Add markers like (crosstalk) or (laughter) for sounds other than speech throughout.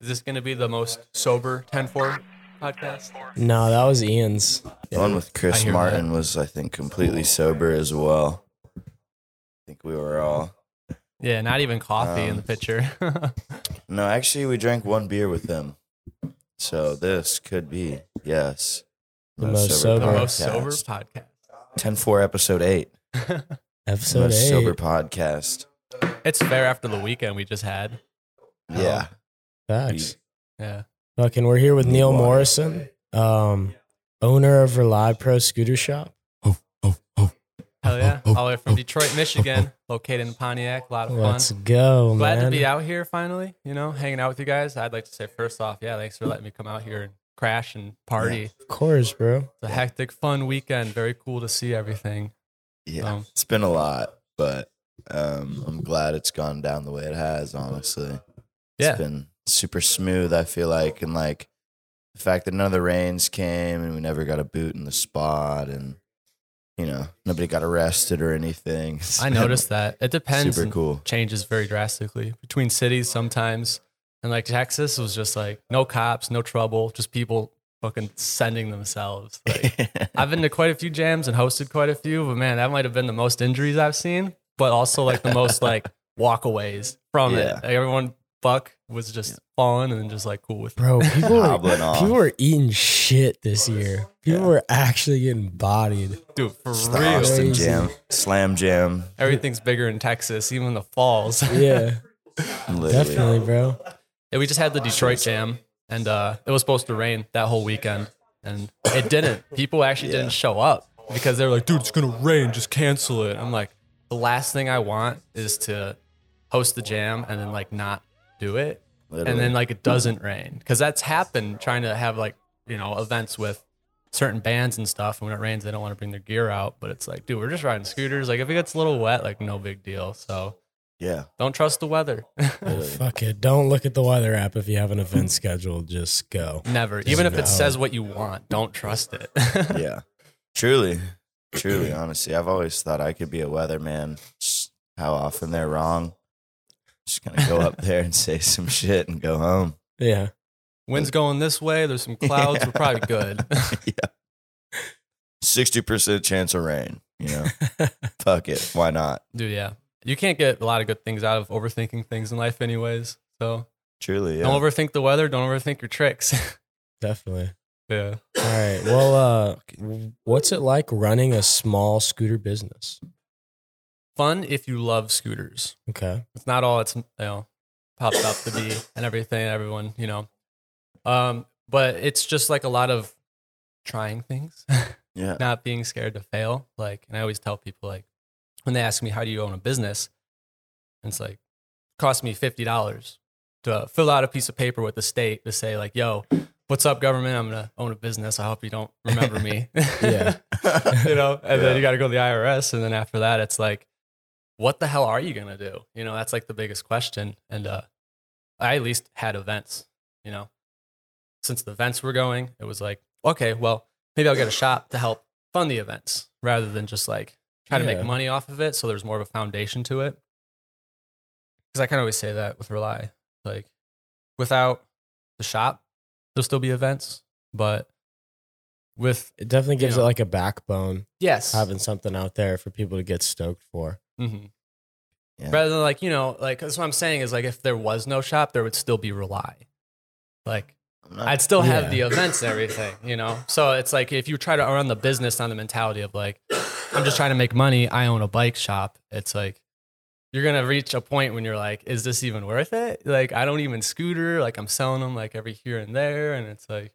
Is this going to be the most sober 10-4 podcast? No, that was Ian's. The one with Chris hear Martin was, I think, completely sober as well. I think we were all. Yeah, not even coffee in the Um, picture. (laughs) No, actually, we drank one beer with them. So this could be, yes. The most the sober. most sober podcast. 10 4 episode 8. (laughs) Episode most eight. sober podcast. It's fair after the weekend we just had. Yeah. Facts. Yeah. Fucking, we're here with Neal Morrison, um, owner of Rely Pro Scooter Shop. Oh, oh, oh. Hell yeah. All the way from Detroit, Michigan, located in Pontiac. A lot of fun. Let's go, Glad man. to be out here finally, you know, hanging out with you guys. I'd like to say first off, yeah, thanks for letting me come out here and crash and party. Of course, bro. It's a hectic, fun weekend. Very cool to see everything. Yeah. Um, it's been a lot, but um, I'm glad it's gone down the way it has, honestly. It's Yeah. been super smooth, I feel like. And like the fact that none of the rains came and we never got a boot in the spot and, you know, nobody got arrested or anything. (laughs) I noticed that. It depends. Super cool. Changes very drastically between cities sometimes. And like Texas was just like no cops, no trouble, just people fucking sending themselves. (laughs) Like, I've been to quite a few jams and hosted quite a few, but man, that might have been the most injuries I've seen, but also like the most like (laughs) walkaways from it. Like, everyone buck was just falling and just like cool with. Bro, (laughs) people were, people were eating shit this year. People Yeah. were actually getting bodied. Dude, for It's the real. Austin Jam, Slam Jam. Everything's bigger in Texas, even the falls. Yeah, (laughs) definitely, bro. Yeah, we just had the Detroit Jam, and uh, it was supposed to rain that whole weekend, and it didn't. People actually Yeah. didn't show up because they were like, "Dude, it's gonna rain. Just cancel it." I'm like, the last thing I want is to host the jam and then like not do it, Literally. and then like it doesn't rain because that's happened trying to have like you know events with certain bands and stuff. And when it rains, they don't want to bring their gear out, but it's like, dude, we're just riding scooters. Like if it gets a little wet, like no big deal. So yeah. don't trust the weather. (laughs) Literally. Fuck it. Don't look at the weather app if you have an event scheduled. Just go. Never. Even if no. it says what you want, don't trust it. (laughs) yeah. Truly. Truly, honestly. I've always thought I could be a weatherman. Just how often they're wrong. Just gonna go up there and say some shit and go home. Yeah. Wind's going this way. There's some clouds. Yeah. We're probably good. (laughs) yeah. Sixty percent chance of rain. You know, (laughs) fuck it. Why not? Dude, yeah. You can't get a lot of good things out of overthinking things in life, anyways. So Truly, yeah. don't overthink the weather. Don't overthink your tricks. (laughs) Definitely. yeah. All right. Well, uh, what's it like running a small scooter business? Fun if you love scooters. Okay. It's not all it's, you know, popped up to be and everything, everyone, you know. Um, but it's just like a lot of trying things. (laughs) yeah. not being scared to fail. Like, and I always tell people like when they ask me how do you own a business, it's like cost me fifty dollars to fill out a piece of paper with the state to say like, "Yo, what's up, government? I'm gonna own a business. I hope you don't remember me." (laughs) Yeah. (laughs) you know, and Yeah. then you got to go to the IRS, and then after that, it's like, what the hell are you gonna do? You know, that's like the biggest question. And uh, I at least had events. You know, since the events were going, it was like, okay, well, maybe I'll get a shop to help fund the events rather than just like try to make money off of it. So there's more of a foundation to it. Because I kind of always say that with Rely, like without the shop, there'll still be events, but with It definitely gives You know. it like a backbone yes, having something out there for people to get stoked for. Hmm Yeah. rather than like you know like that's what I'm saying is like if there was no shop, there would still be Rely. Like I'd still have Yeah. the events and everything, you know? So it's like if you try to run the business on the mentality of like, I'm just trying to make money, I own a bike shop, it's like, you're going to reach a point when you're like, is this even worth it? Like, I don't even scooter, like, I'm selling them like every here and there. And it's like,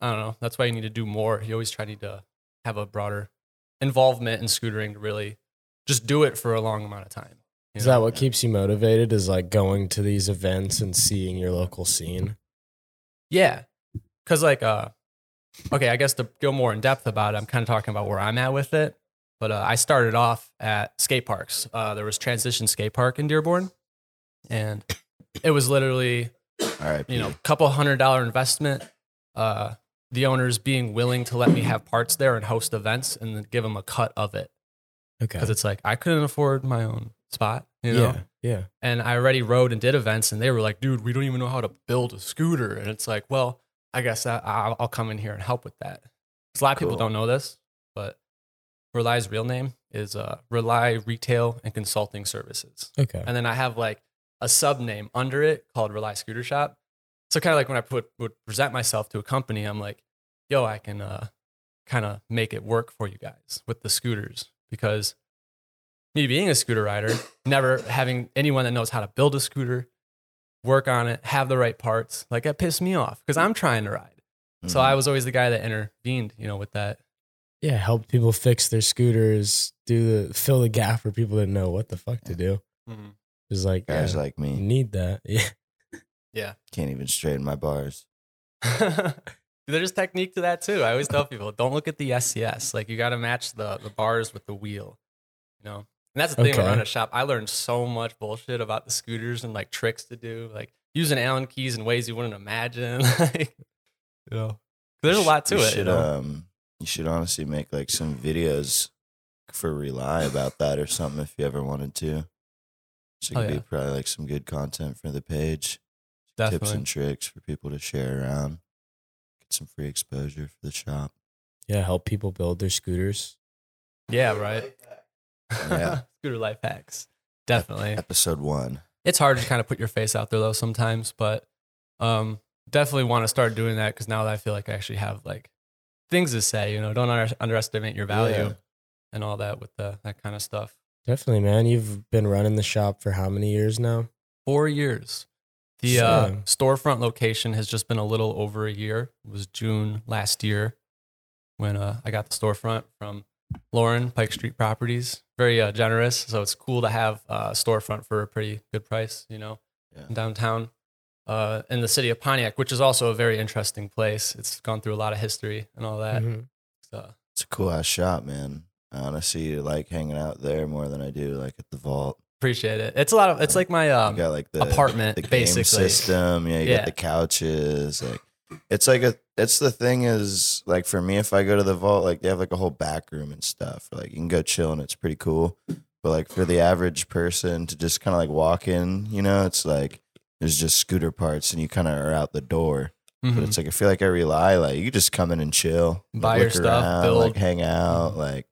I don't know. That's why you need to do more. You always try need to have a broader involvement in scootering to really just do it for a long amount of time. Is know? that what keeps you motivated? Is like going to these events and seeing your local scene? Yeah. Cause like uh okay, I guess to go more in depth about it, I'm kind of talking about where I'm at with it. But uh, I started off at skate parks. Uh, there was Transition Skate Park in Dearborn. And it was literally, All right. you know, a couple hundred dollar investment. Uh, the owners being willing to let me have parts there and host events and then give them a cut of it. Okay. Because it's like I couldn't afford my own spot, you know? yeah, yeah. And I already rode and did events, and they were like, dude, we don't even know how to build a scooter. And it's like, well, I guess I, I'll, I'll come in here and help with that. 'Cause a lot of people don't know this, but Rely's real name is uh, Rely Retail and Consulting Services. Okay. And then I have like a sub name under it called Rely Scooter Shop. So kind of like when I put would present myself to a company, I'm like, yo, I can uh, kind of make it work for you guys with the scooters because me being a scooter rider, never (coughs) having anyone that knows how to build a scooter, work on it, have the right parts, like that pissed me off because I'm trying to ride. So Mhm. I was always the guy that intervened, you know, with that. yeah, help people fix their scooters, do the fill the gap for people that know what the fuck to do. It's like guys yeah, like me need that. (laughs) Yeah, yeah. can't even straighten my bars. (laughs) There's technique to that too. I always tell people, don't look at the SCS. Like you got to match the the bars with the wheel. You know, and that's the thing Okay. running a shop. I learned so much bullshit about the scooters and like tricks to do, like using Allen keys in ways you wouldn't imagine. (laughs) like, you know, there's a lot to you it. Should, you know? um, you should honestly make like some videos for Rely about that or something if you ever wanted to. So it Oh, could yeah. be probably like some good content for the page. Definitely. Tips and tricks for people to share around. Get some free exposure for the shop. Yeah, help people build their scooters. Yeah, right. Yeah. (laughs) Scooter life hacks. Definitely. Episode one. it's hard to kind of put your face out there though sometimes, but um, definitely want to start doing that because now that I feel like I actually have like things to say, you know, don't under- underestimate your value Yeah. and all that with the, that kind of stuff. Definitely, man. You've been running the shop for how many years now? Four years. The uh, storefront location has just been a little over a year. It was June last year when uh, I got the storefront from Lauren Pike Street Properties. Very uh, generous, so it's cool to have uh, a storefront for a pretty good price, you know, Yeah. downtown uh, in the city of Pontiac, which is also a very interesting place. It's gone through a lot of history and all that. Mhm. So It's a cool ass shop, man. I honestly like hanging out there more than I do like at the vault. Appreciate it. It's a lot of. It's like my um, you got like the apartment, the game basically. system. Yeah, you Yeah. got the couches. Like it's like a. It's the thing is like for me, if I go to the vault, like they have like a whole back room and stuff. Like you can go chill and it's pretty cool. But like for the average person to just kind of like walk in, you know, it's like there's just scooter parts and you kind of are out the door. mhm. But it's like I feel like I rely like you just come in and chill, like, Buy your stuff, around, build. like hang out, Mhm. like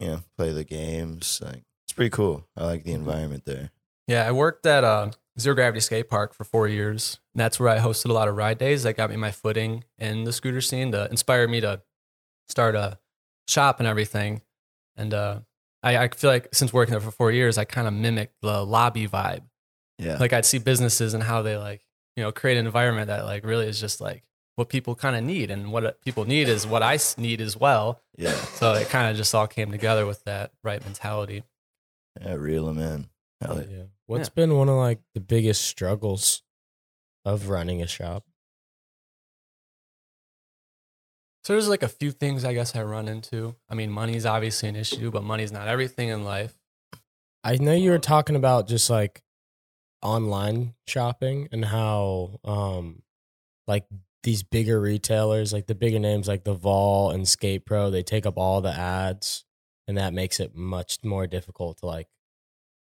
you know, play the games. Like pretty cool. I like the Mm-hmm. environment there. Yeah, I worked at uh, Zero Gravity Skate Park for four years. And that's where I hosted a lot of ride days that got me my footing in the scooter scene to inspire me to start a shop and everything. And uh, I, I feel like since working there for four years, I kind of mimicked the lobby vibe. Yeah, Like I'd see businesses and how they like, you know, create an environment that like really is just like what people kind of need. And what people need is what I need as well. yeah, So it kind of just all came together with that right mentality. Yeah. Reel them in. Hell yeah. Yeah. What's been one of like the biggest struggles of running a shop? So there's like a few things I guess I run into. I mean, money's obviously an issue, but money's not everything in life. I know you were talking about just like online shopping and how um like these bigger retailers, like the bigger names like the Vault and Skate Pro, they take up all the ads and that makes it much more difficult to like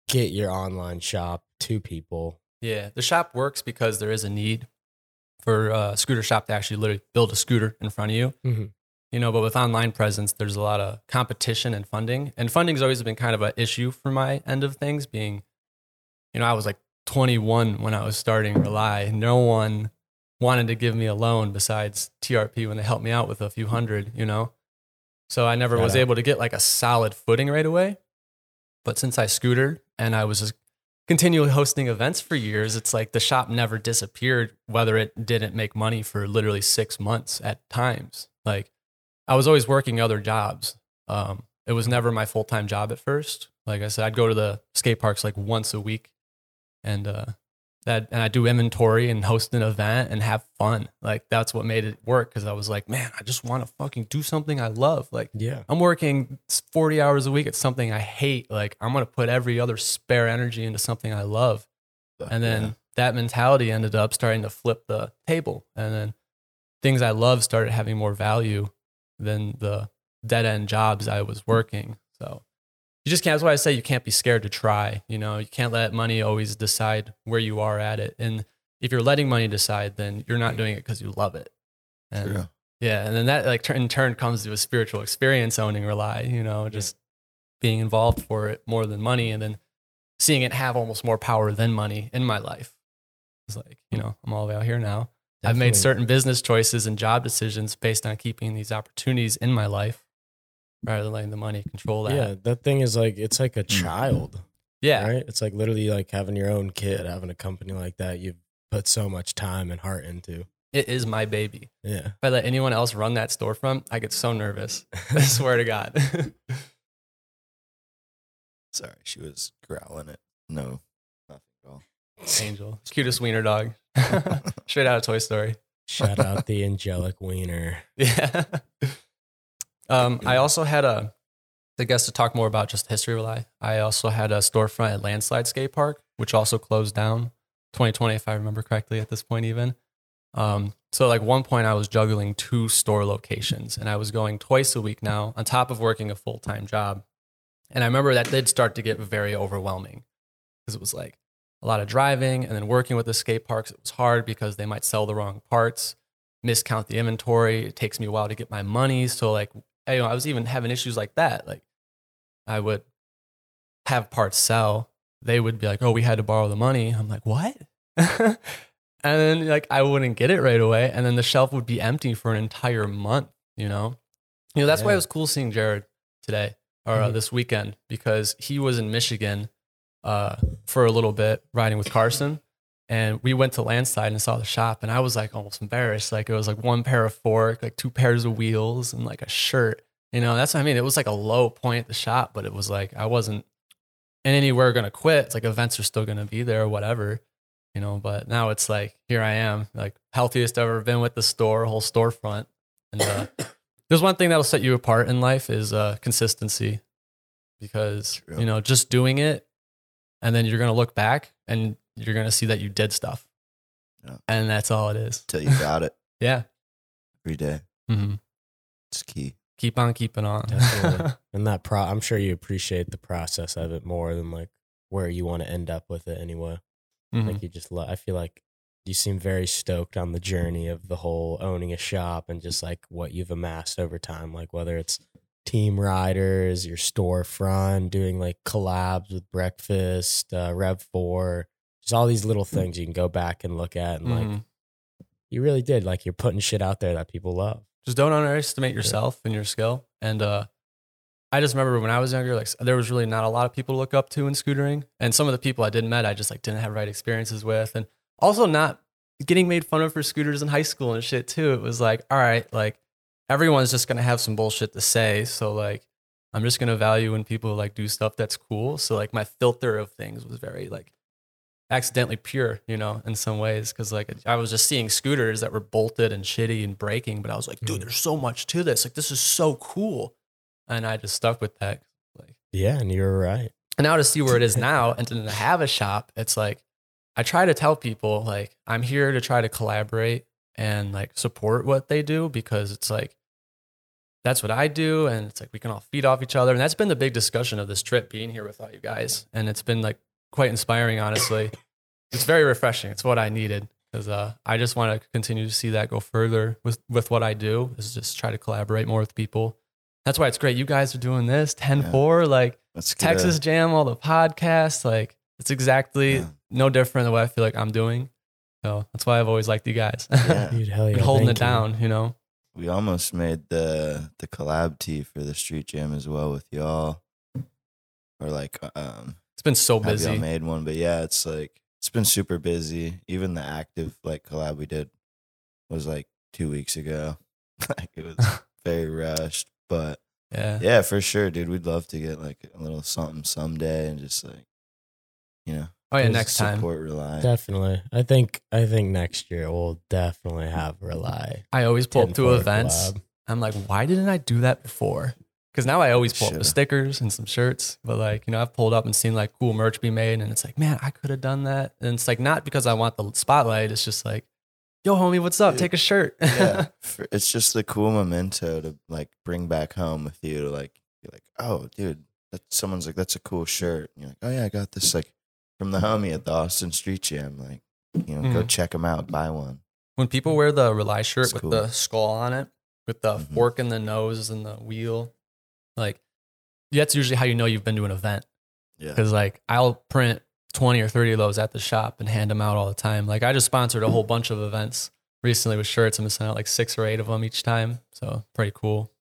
get your online shop to people. Yeah, the shop works because there is a need for a scooter shop to actually literally build a scooter in front of you. Mhm. You know, but with online presence, there's a lot of competition and funding. And funding's always been kind of an issue for my end of things, being, you know, I was like 21 when I was starting Rely. No one wanted to give me a loan besides TRP when they helped me out with a few hundred, you know? So I never Shout was out. able to get like a solid footing right away. But since I scootered and I was just continually hosting events for years, it's like the shop never disappeared, whether it didn't make money for literally six months at times. Like I was always working other jobs. Um, it was never my full time job at first. Like I said, I'd go to the skate parks like once a week, and uh, that and I do inventory and host an event and have fun. Like that's what made it work because I was like, man, I just want to fucking do something I love. Like Yeah. I'm working 40 hours a week at something I hate. Like I'm gonna put every other spare energy into something I love. And then yeah. that mentality ended up starting to flip the table. And then things I love started having more value than the dead end jobs I was working. So you just can't. That's why I say you can't be scared to try. You know, you can't let money always decide where you are at it. And if you're letting money decide, then you're not doing it because you love it. And True. yeah, and then that like in turn comes to a spiritual experience owning rely. You know, just being involved for it more than money, and then seeing it have almost more power than money in my life. It's like you know, I'm all the way out here now. I've made certain business choices and job decisions based on keeping these opportunities in my life rather than letting the money control that. Yeah, that thing is like it's like a Mm. child, Yeah. right? It's like literally like having your own kid, having a company like that. You've put so much time and heart into. It is my baby. Yeah. If I let anyone else run that storefront, I get so nervous. I (laughs) swear to God. (laughs) Sorry, she was growling it. No, nothing at all. Angel. Cutest wiener dog. (laughs) Straight out of Toy Story. Shout out the angelic wiener. Yeah. Um, I also had a, I guess to talk more about just the history of rely. I also had a storefront at Landslide Skate Park, which also closed down 2020, if I remember correctly at this point, even. Um, so like one point I was juggling two store locations and I was going twice a week now on top of working a full-time job. And I remember that did start to get very overwhelming because it was like a lot of driving and then working with the skate parks. It was hard because they might sell the wrong parts miscount the inventory. It takes me a while to get my money. So like, you know, I was even having issues like that. Like I would have parts sell. They would be like, "Oh, we had to borrow the money." I'm like, "What?" (laughs) and then like I wouldn't get it right away, and then the shelf would be empty for an entire month. You know, you know that's why it was cool seeing Jared today or uh, Mhm. this weekend because he was in Michigan uh, for a little bit riding with Carson and we went to Landslide and saw the shop, and I was like almost embarrassed. Like it was like one pair of fork, like two pairs of wheels, and like a shirt. You know, that's what I mean. It was like a low point at the shop, but it was like I wasn't in anywhere gonna quit. It's like events are still gonna be there or whatever. You know, but now it's like here I am, like healthiest I've ever been with the store, whole storefront. And uh, (coughs) there's one thing that'll set you apart in life is uh, consistency, because True. you know just doing it, and then you're gonna look back and you're gonna see that you did stuff, Yeah. and that's all it is. Till you got it (laughs) Yeah. every day. hmm It's key. Keep on keeping on. (laughs) And that pro, I'm sure you appreciate the process of it more than like where you want to end up with it anyway. Mhm. Like you just, lo- I feel like you seem very stoked on the journey of the whole owning a shop and just like what you've amassed over time. Like whether it's team riders, your storefront, doing like collabs with breakfast, uh, Rev Four, just all these little things you can go back and look at and like Mhm. you really did. Like you're putting shit out there that people love. just don't underestimate yourself and your skill. And uh, I just remember when I was younger, like there was really not a lot of people to look up to in scootering, and some of the people I didn't met, I just like didn't have right experiences with, and also not getting made fun of for scooters in high school and shit too. It was like, all right, like everyone's just gonna have some bullshit to say, so like I'm just gonna value when people like do stuff that's cool. So like my filter of things was very like accidentally pure, you know, in some ways. Cause like I was just seeing scooters that were bolted and shitty and breaking, but I was like, dude, Mhm. there's so much to this. Like, this is so cool. And I just stuck with that. Like, Yeah, and you're right. and now to see where it is (laughs) now and to have a shop, it's like, I try to tell people, like, I'm here to try to collaborate and like support what they do because it's like, that's what I do. And it's like, we can all feed off each other. And that's been the big discussion of this trip being here with all you guys. And it's been like quite inspiring, honestly. It's very refreshing. It's what I needed because uh, I just want to continue to see that go further with, with what I do is just try to collaborate more with people. That's why it's great. You guys are doing this 10 4, like Let's Texas a- Jam, all the podcasts. Like it's exactly Yeah. no different than what I feel like I'm doing. So that's why I've always liked you guys. Yeah. (laughs) Dude, hell yeah. Been holding it thank you. down, you know? We almost made the the collab tee for the street jam as well with y'all, or like um, It's been so have y'all busy. made one. But yeah, it's like it's been super busy. Even the active like collab we did was like two weeks ago. (laughs) like it was (laughs) very rushed, but Yeah. yeah, for sure, dude. We'd love to get like a little something someday and just like you know Oh, yeah, next time. support rely. Definitely. I think I think next year we'll definitely have Rely. I always pull up to 10-4 events. collab. I'm like, why didn't I do that before? Because now I always pull up with stickers and some shirts. But like, you know, I've pulled up and seen like cool merch be made, and it's like, man, I could have done that. And it's like not because I want the spotlight. It's just like, yo, homie, what's up? Dude. Take a shirt. yeah, (laughs) it's just the cool memento to like bring back home with you. To like, be like, oh, dude, that someone's like, "That's a cool shirt." And you're like, "Oh yeah, I got this like from the homie at the Austin Street Jam." Like, you know, go Mhm. check them out, buy one. When people wear the Rely shirt It's with cool. the skull on it, with the Mhm. fork in the nose and the wheel, like that's usually how you know you've been to an event. Yeah, Because like I'll print twenty or thirty of those at the shop and hand them out all the time. Like I just sponsored a whole bunch of events recently with shirts. I'm gonna out like six or eight of them each time. So pretty cool.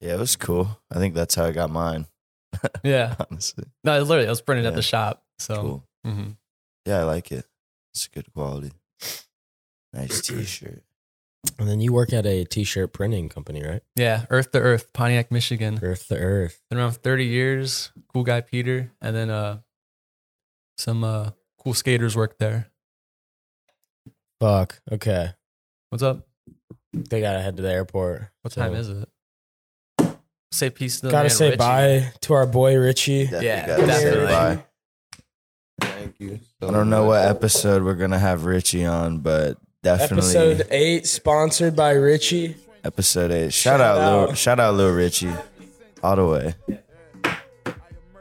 yeah, it was cool. I think that's how I got mine. (laughs) Yeah. Honestly, No, literally, I was printed at the shop. So cool. mhm. Yeah, I like it. It's good quality. Nice (clears throat) T-shirt. And then you work at a t-shirt printing company, right? yeah, Earth to Earth, Pontiac, Michigan. Earth to Earth. Been around for 30 years. Cool guy Peter, and then uh, some uh, cool skaters work there. Fuck. Okay. What's up? They gotta head to the airport. What So- time is it? Say peace to the Gotta man, say Richie. bye to our boy Richie. Definitely Yeah, gotta say definitely. bye. Thank you. so I don't know what episode we're gonna have Richie on, but definitely Episode eight, sponsored by Richie. episode eight. Shout, Shout out, Lil, out. shout out, Lil Richie, all the way.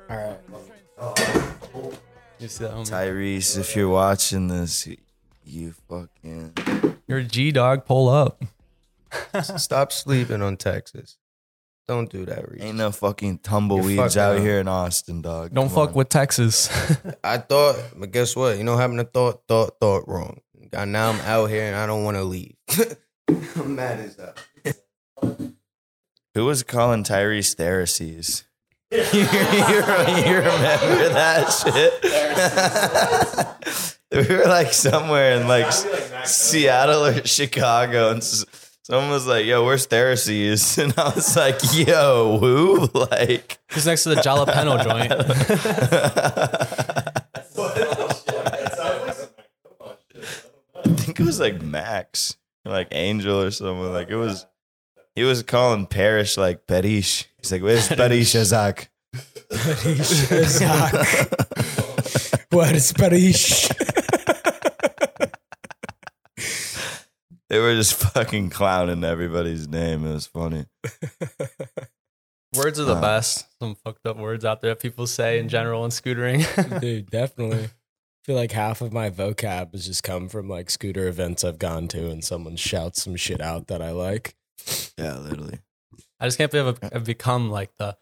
All right. You see that? Tyrese, if you're watching this, you fucking You're a G dog. Pull up. (laughs) Stop sleeping on Texas. Don't do that, Reese. ain't no fucking tumbleweeds out up. here in Austin, dog. Don't Come fuck on. with Texas. (laughs) I thought, but guess what? You know, what happened to thought, thought, thought wrong. God, now I'm out here and I don't want to leave. (laughs) I'm mad as hell. Who was calling Tyrese Pharisees? you, you- you remember that shit? (laughs) we were like somewhere in like Seattle or Chicago, and someone was like, "Yo, where's Pharisees?" (laughs) And I was like, "Yo, who?" Like, Just next to the jalapeno joint. I think it was like Max, like Angel or someone. Like it was. He was calling Parrish like Perish. He's like, "Where's Perish Azak?" What is Paris? They were just fucking clowning everybody's name. It was funny. words are the Uh, best. Some fucked up words out there that people say in general in scootering. Dude, definitely. I feel like half of my vocab has just come from like scooter events I've gone to and someone shouts some shit out that I like. Yeah, literally. I just can't believe I've, I've become like the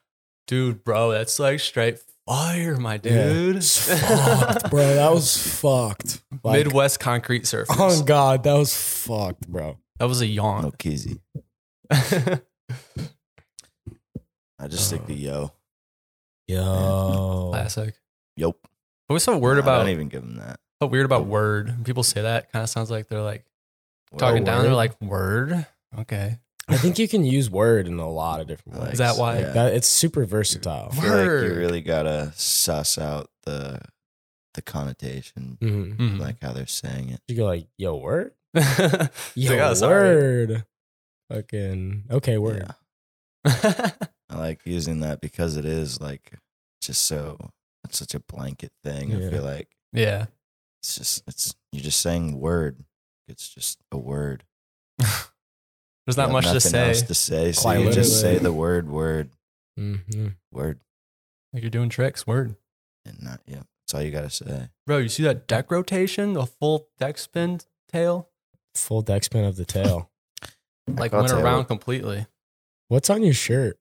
dude, bro. That's like straight fire, my dude. It's fucked, bro. (laughs) That was fucked. Like, Midwest concrete surfers. Oh god, that was fucked, bro. that was a yawn. No yawn. kizzy. (laughs) I just stick to uh, yo. Yo. Classic. Yup. But what's so weird I about don't even give them that. so weird about word? When People say that kind of sounds like they're like talking down. word? They're like word. Okay. I think you can use word in a lot of different ways. Is that why? Yeah. That, it's super versatile. I feel like you Word. really gotta suss out the the connotation, hmm Mhm. like how they're saying it. You go like, yo, word? (laughs) It's Yo, like, oh, sorry. word. Fucking, okay, word. Yeah. I like using that because it is like just so it's such a blanket thing. I feel like yeah. it's just it's you're just saying word. It's just a word. (laughs) There's not much to say. else to say. So Quite you just say the word, word, mm-hmm. word, Like you're doing tricks. Word. and not yeah. That's all you gotta say. Bro, you see that deck rotation? The full deck spin tail? Full deck spin of the tail. (laughs) Like went tell around what, completely. What's on your shirt?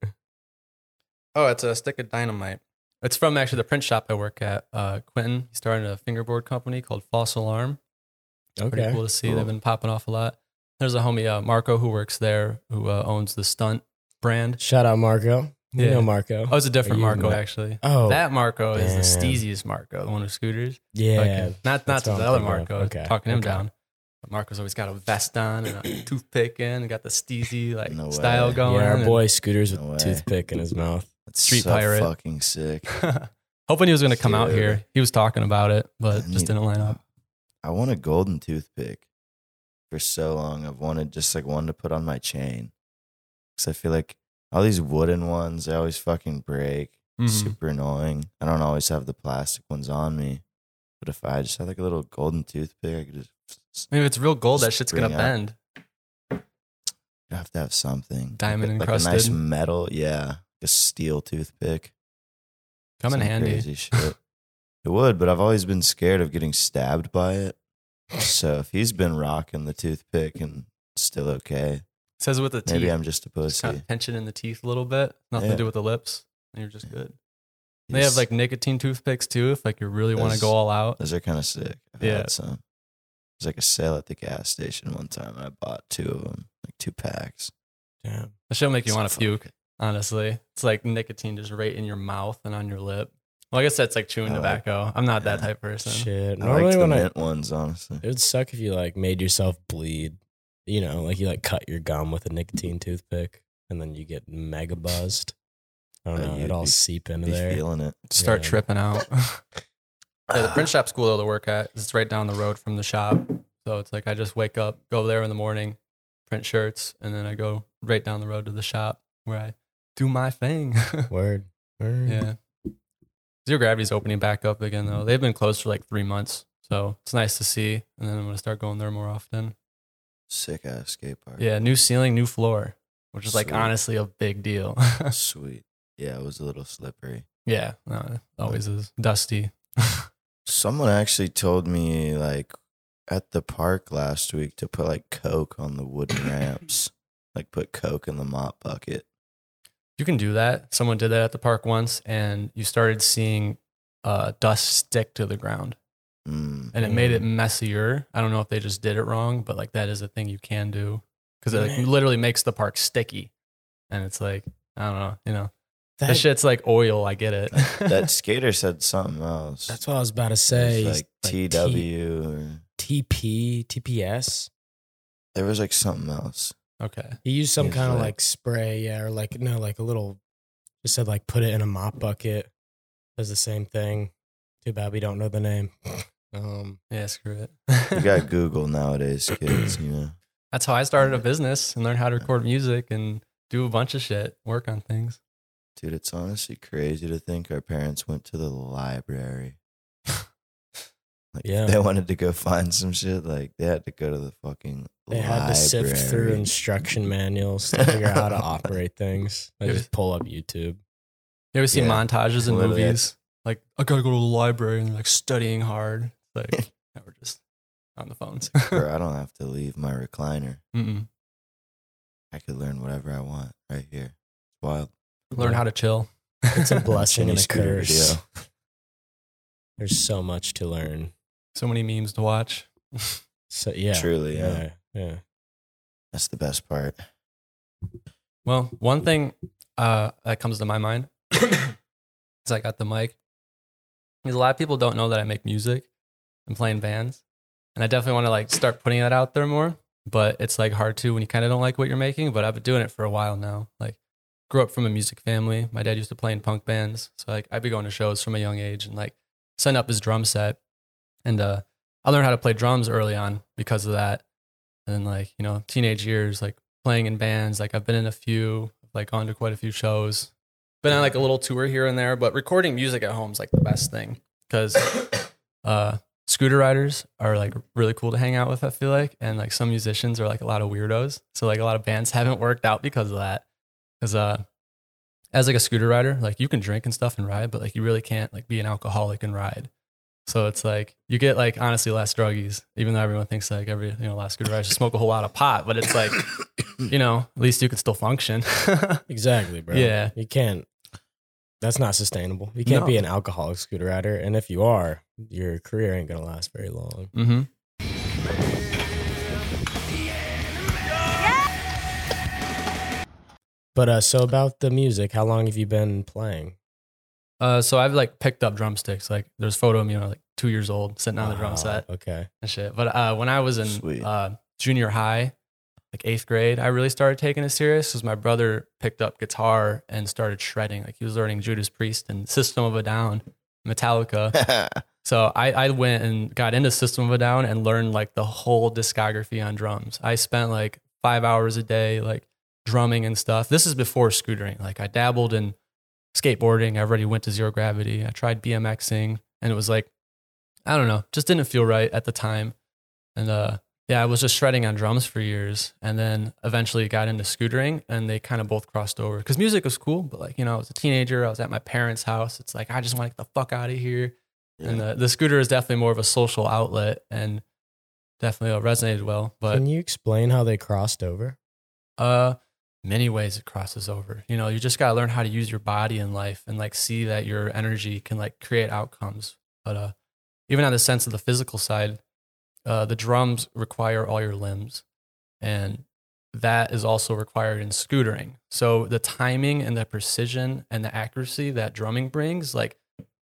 Oh, it's a stick of dynamite. It's from actually the print shop I work at. Uh, Quentin, he started a fingerboard company called False Alarm. Pretty cool to see. Cool. They've been popping off a lot. There's a homie, uh, Marco, who works there, who uh, owns the Stunt brand. Shout out Marco. You Yeah. know Marco. Oh, it's a different Marco, Ma- actually. Oh, that Marco is the damn. steeziest Marco, the one who scooters. yeah. Not not to the other. Marco, Okay, talking him okay. down. But Marco's always got a vest on and a (clears throat) toothpick in and got the steezy like No style going. Yeah, our boy Scooters with No a toothpick in his mouth. That's Street so pirate. fucking sick. (laughs) Hoping he was going to come out here. He was talking about it, but I just need- didn't line up. I want a golden toothpick for so long. I've wanted just like one to put on my chain because I feel like all these wooden ones they always fucking break. Mhm. Super annoying. I don't always have the plastic ones on me, but if I just had like a little golden toothpick, I could just I mean, if it's real gold, that shit's bring out- bend. you have to have something Diamond like, a- like a nice metal, yeah, a steel toothpick. Come in Some handy. Crazy shit. It would, but I've always been scared of getting stabbed by it. So if he's been rocking the toothpick and still okay, says with the teeth. maybe I'm just a just kind pussy. of pinch it in the teeth a little bit. Nothing to do with the lips. And you're just good. They have like nicotine toothpicks too, if like you really want to Those- go all out. those are kind of sick. I've Yeah. had some. There's like a sale at the gas station one time, and I bought two of them, like two packs. Damn. That should make you want to puke. Honestly, it's like nicotine just right in your mouth and on your lip. Well, I guess that's like chewing I like- tobacco. I'm not that type of person. Shit. I Normally like the when I mint ones, honestly. it would suck if you like made yourself bleed. You know, like you like cut your gum with a nicotine toothpick and then you get mega buzzed. I don't Uh, know. you'd It all be- seep into Be there. feeling it. Start Yeah. tripping out. yeah, (laughs) the print shop school though to work at is right down the road from the shop. So it's like I just wake up, go there in the morning, print shirts, and then I go right down the road to the shop where I do my thing. (laughs) Word. Word. yeah. Zero gravity's opening back up again though. They've been closed for like three months. So it's nice to see. And then I'm gonna start going there more often. Sick ass skate park. Yeah, new ceiling, new floor. Which is like Sweet. honestly a big deal. (laughs) Sweet. Yeah, it was a little slippery. yeah, no, it always is. Dusty. (laughs) Someone actually told me like at the park last week to put like Coke on the wooden ramps. Like put Coke in the mop bucket. You can do that. Someone did that at the park once, and you started seeing uh, dust stick to the ground, Mm. and it made it messier. I don't know if they just did it wrong, but like that is a thing you can do because it like, literally makes the park sticky, and it's like I don't know, you know, that, That- shit's like oil. I get it. That (laughs) skater said something else. That's what I was about to It say. was like T- TW or TP, TPS. there was like something else. Okay. He used some kind of like- like spray, yeah, or like no, like a little. Just said like put it in a mop bucket. Does the same thing. Too bad we don't know the name. Um, Yeah, screw it. You got (laughs) Google nowadays, kids, you know. That's how I started a business and learned how to record music and do a bunch of shit, work on things. Dude, it's honestly crazy to think our parents went to the library. Like, Yeah. if they wanted to go find some shit, like they had to go to the fucking library. they had to sift through instruction (laughs) manuals to figure out how to operate things. (laughs) They just pull up YouTube. You ever see Yeah. montages in Literally, I- movies? Like, I gotta go to the library and like studying hard. Like, (laughs) now we're just on the phones. Or I don't have to leave my recliner. Mm-mm. I could learn whatever I want right here. It's wild. Learn how to chill. It's a blessing Jimmy and a Scooter curse. video. There's so much to learn. So many memes to watch. (laughs) So yeah, Truly, yeah. yeah, yeah. That's the best part. Well, one thing uh, that comes to my mind (coughs) is I got the mic. Because a lot of people don't know that I make music and play in bands. And I definitely want to like start putting that out there more. But it's like hard to when you kind of don't like what you're making. But I've been doing it for a while now. Like, grew up from a music family. My dad used to play in punk bands. So like I'd be going to shows from a young age and like setting up his drum set. And uh, I learned how to play drums early on because of that. And like, you know, teenage years, like playing in bands. Like I've been in a few, like gone to quite a few shows. Been on like a little tour here and there, but recording music at home is like the best thing because (coughs) uh, scooter riders are like really cool to hang out with. I feel like, and like some musicians are like a lot of weirdos. So like a lot of bands (laughs) haven't worked out because of that. Because uh, as like a scooter rider, like you can drink and stuff and ride, but like you really can't like be an alcoholic and ride. So it's like you get like honestly less druggies, even though everyone thinks like every you know last scooter riders smoke a whole lot of pot, but it's like (coughs) you know at least you can still function. (laughs) Exactly, bro. Yeah. You can't that's not sustainable. You can't No. be an alcoholic scooter rider. And if you are, your career ain't gonna last very long. mm-hmm. But uh so about the music, how long have you been playing? Uh, so I've like picked up drumsticks. Like there's photo of me when I was like two years old sitting on the drum set Okay. and shit. But uh, when I was in uh, junior high, like eighth grade, I really started taking it serious because my brother picked up guitar and started shredding. Like he was learning Judas Priest and System of a Down, Metallica. (laughs) So I, I went and got into System of a Down and learned like the whole discography on drums. I spent like five hours a day like drumming and stuff. This is before scootering. Like I dabbled in skateboarding. I already went to zero gravity. I tried BMXing and it was like, I don't know, just didn't feel right at the time. And uh, yeah, I was just shredding on drums for years, and then eventually got into scootering, and they kind of both crossed over because music was cool, but like you know, I was a teenager, I was at my parents' house. It's like I just want to get the fuck out of here, and the the scooter is definitely more of a social outlet, and definitely uh, resonated well. But Can you explain how they crossed over? uh, many ways it crosses over. You know, you just gotta learn how to use your body in life and like see that your energy can like create outcomes. But uh, even on the sense of the physical side, uh, the drums require all your limbs, and that is also required in scootering. So the timing and the precision and the accuracy that drumming brings, like,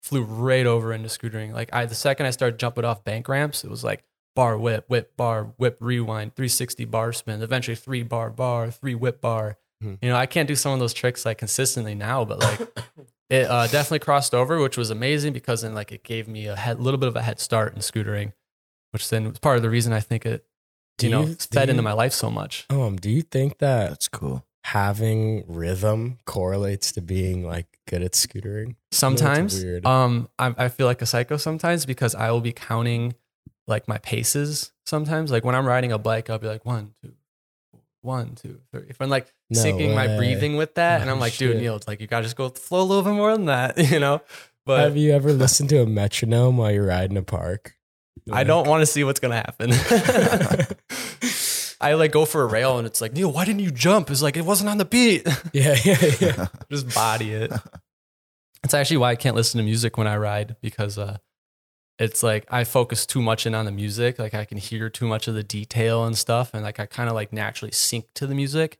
flew right over into scootering. Like I, the second I started jumping off bank ramps, it was like bar whip, whip bar, whip rewind, 360 bar spin, eventually three bar bar, three whip bar. Hmm. You know, I can't do some of those tricks like consistently now, but like (coughs) it uh, definitely crossed over, which was amazing because then like it gave me a head, little bit of a head start in scootering, which then was part of the reason I think it, Do you know, you- fed do into my life so much. Um, do you think that That's cool. having rhythm correlates to being like good at scootering? Sometimes, weird. um, I, I feel like a psycho sometimes because I will be counting like my paces. Sometimes, like when I'm riding a bike, I'll be like one, two, one, two, three. If I'm like No syncing my breathing with that, and I'm like, dude, shit. Neal, it's like you gotta just go flow a little bit more than that, (laughs) you know. But Have you ever listened to a metronome while you're riding a park? I don't want to see what's gonna happen. (laughs) (laughs) I like go for a rail, and it's like, Neal, why didn't you jump? It's like it wasn't on the beat. Yeah, yeah, yeah. just body it. It's actually why I can't listen to music when I ride because uh, it's like I focus too much in on the music. Like I can hear too much of the detail and stuff, and like I kind of like naturally sync to the music.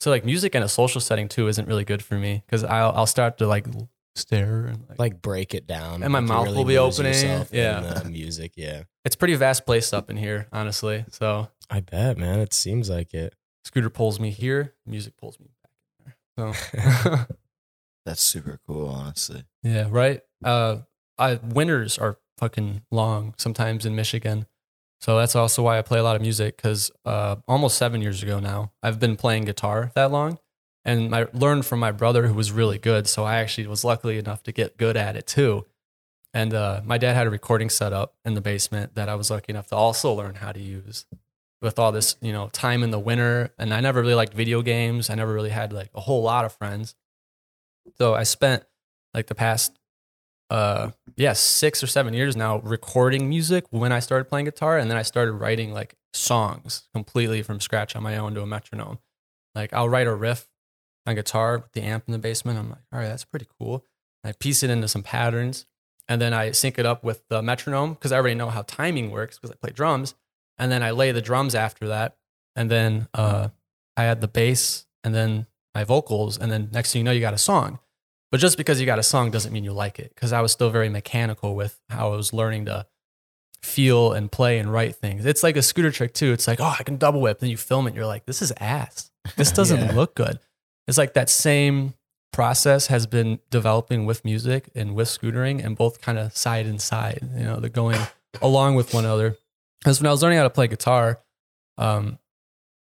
So like music in a social setting too isn't really good for me because I'll I'll start to like stare and like, Like break it down, And my like you mouth will be lose opening, yeah. music. Yeah, it's pretty vast place up in here, honestly. So I bet, man. It seems like it. scooter pulls me here, music pulls me back in there. So. (laughs) (laughs) That's super cool, honestly. Yeah, right. Uh, I winters are fucking long sometimes in Michigan, so that's also why I play a lot of music. Because uh, almost seven years ago now, I've been playing guitar that long, and I learned from my brother who was really good. So I actually was lucky enough to get good at it too. And uh, my dad had a recording set up in the basement that I was lucky enough to also learn how to use. With all this, you know, time in the winter, and I never really liked video games. I never really had like a whole lot of friends. So I spent like the past uh yeah six or seven years now recording music when i started playing guitar and then i started writing like songs completely from scratch on my own to a metronome. Like i'll write a riff on guitar with the amp in the basement. I'm like all right that's pretty cool. I piece it into some patterns and then i sync it up with the metronome because i already know how timing works because i play drums. And then i lay the drums after that and then uh i add the bass and then my vocals and then next thing you know you got a song but just because you got a song doesn't mean you like it. Because I was still very mechanical with how I was learning to feel and play and write things. It's like a scooter trick too. It's like, oh, I can double whip. Then you film it. You're like, this is ass. This (laughs) doesn't Yeah. look good. It's like that same process has been developing with music and with scootering and both kind of side and side. You know, they're going along with one another. Because when I was learning how to play guitar, um,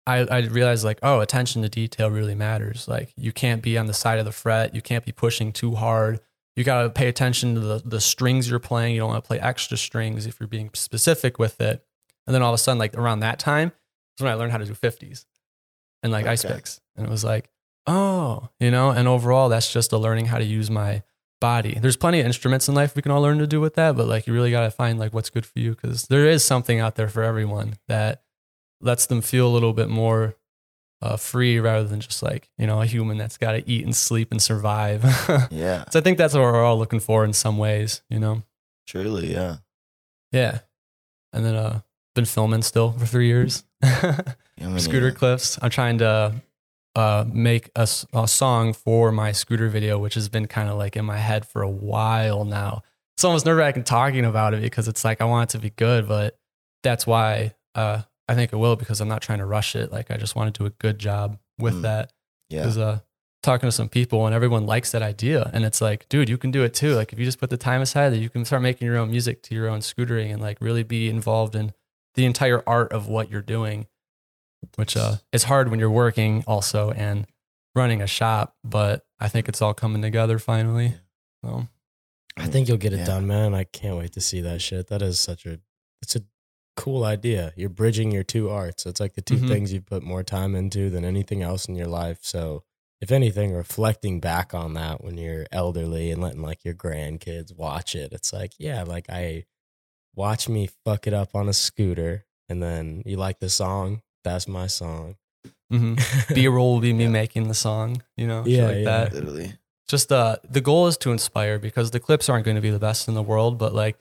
I, I realized like, oh, attention to detail really matters. Like you can't be on the side of the fret. You can't be pushing too hard. You got to pay attention to the, the strings you're playing. You don't want to play extra strings if you're being specific with it. And then all of a sudden, like around that time, is when I learned how to do 50s and like ice picks. And it was like, oh, you know, and overall, that's just a learning how to use my body. There's plenty of instruments in life we can all learn to do with that, but like you really got to find like what's good for you because there is something out there for everyone that lets them feel a little bit more uh, free rather than just like, you know, a human that's got to eat and sleep and survive. (laughs) Yeah, so I think that's what we're all looking for in some ways, you know? truly, yeah. Yeah. And then, uh, been filming still for three years. (laughs) Scooter clips. I'm trying to uh, make a, a song for my scooter video, which has been kind of like in my head for a while now. It's almost nerve wracking talking about it because it's like I want it to be good, but that's why uh, I think it will because I'm not trying to rush it. Like I just want to do a good job with Mm. that. Yeah, Because uh, talking to some people and everyone likes that idea, and it's like, dude, you can do it too. Like if you just put the time aside, that you can start making your own music to your own scootering and like really be involved in the entire art of what you're doing, which uh, is hard when you're working also and running a shop. But I think it's all coming together finally. So I think you'll get it Yeah. done, man. I can't wait to see that shit. That is such a it's a cool idea. You're bridging your two arts. It's like the 2 Mhm. things you put more time into than anything else in your life. So, if anything, reflecting back on that when you're elderly and letting like your grandkids watch it, it's like, yeah, like I watch me fuck it up on a scooter, and then you like the song. That's my song. hmm (laughs) B roll will be me making the song, you know, Yeah, like yeah. that. Literally. Just uh, the goal is to inspire because the clips aren't going to be the best in the world, but like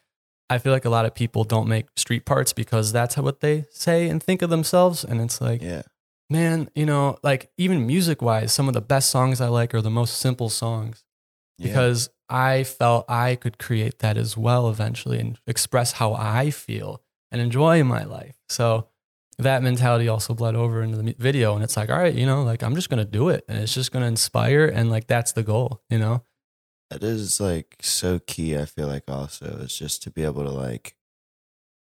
I feel like a lot of people don't make street parts because that's how, what they say and think of themselves, and it's like, Yeah. man, you know, like even music wise, some of the best songs I like are the most simple songs Yeah. because I felt I could create that as well eventually and express how I feel and enjoy my life. So that mentality also bled over into the video. And it's like, all right, you know, like I'm just going to do it and it's just going to inspire. And like that's the goal, you know? That is like so key, I feel like also is just to be able to like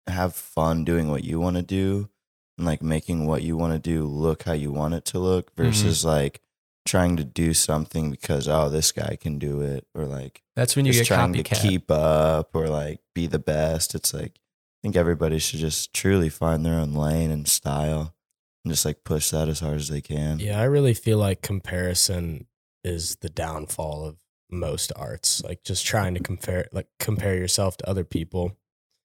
have fun doing what you want to do and like making what you want to do look how you want it to look mm-hmm. versus like trying to do something because oh this guy can do it or like That's when you just get trying copycat. to keep up or like be the best. It's like I think everybody should just truly find their own lane and style and just like push that as hard as they can. Yeah, I really feel like comparison is the downfall of most arts. Like just trying to compare like compare yourself to other people.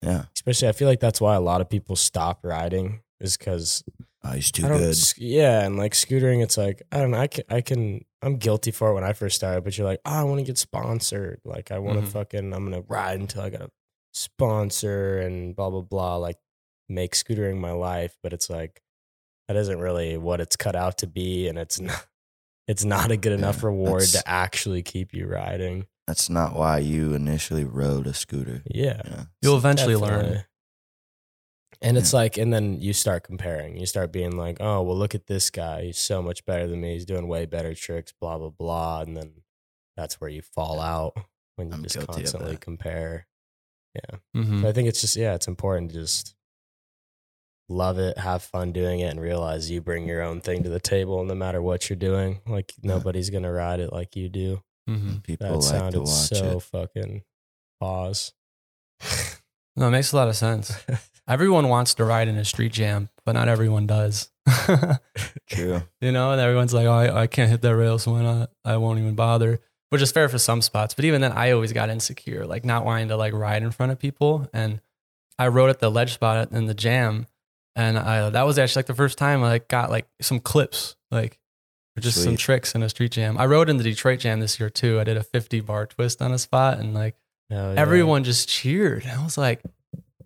Yeah. Especially I feel like that's why a lot of people stop riding is cuz Oh, he's too good. yeah, and like scootering it's like I don't know, I can, I can I'm guilty for it when I first started, but you're like, oh, I want to get sponsored. Like I want to Mhm. fucking I'm going to ride until I got a sponsor and blah blah blah like make scootering my life, but it's like that isn't really what it's cut out to be and it's (laughs) not it's not a good enough Yeah, reward to actually keep you riding. That's not why you initially rode a scooter. Yeah. Yeah. You'll eventually Definitely. learn. And it's like, and then you start comparing. You start being like, oh, well, look at this guy. He's so much better than me. He's doing way better tricks, blah, blah, blah. And then that's where you fall out when you I'm just constantly compare. Yeah. Mhm. So I think it's just, yeah, it's important to just love it, have fun doing it, and realize you bring your own thing to the table no matter what you're doing. Like, nobody's going to ride it like you do. Mhm. People That like to sounded watch so it. fucking pause. No, it makes a lot of sense. (laughs) Everyone wants to ride in a street jam, but not everyone does. (laughs) True. you know, and everyone's like, oh, I, I can't hit that rail, so why not? I won't even bother. Which is fair for some spots, but even then, I always got insecure, like not wanting to like ride in front of people. And I rode at the ledge spot in the jam, and I that was actually like the first time I like got like some clips, like or just some tricks in a street jam. I rode in the Detroit jam this year too. I did a 50 bar twist on a spot, and like yeah. everyone just cheered. I was like,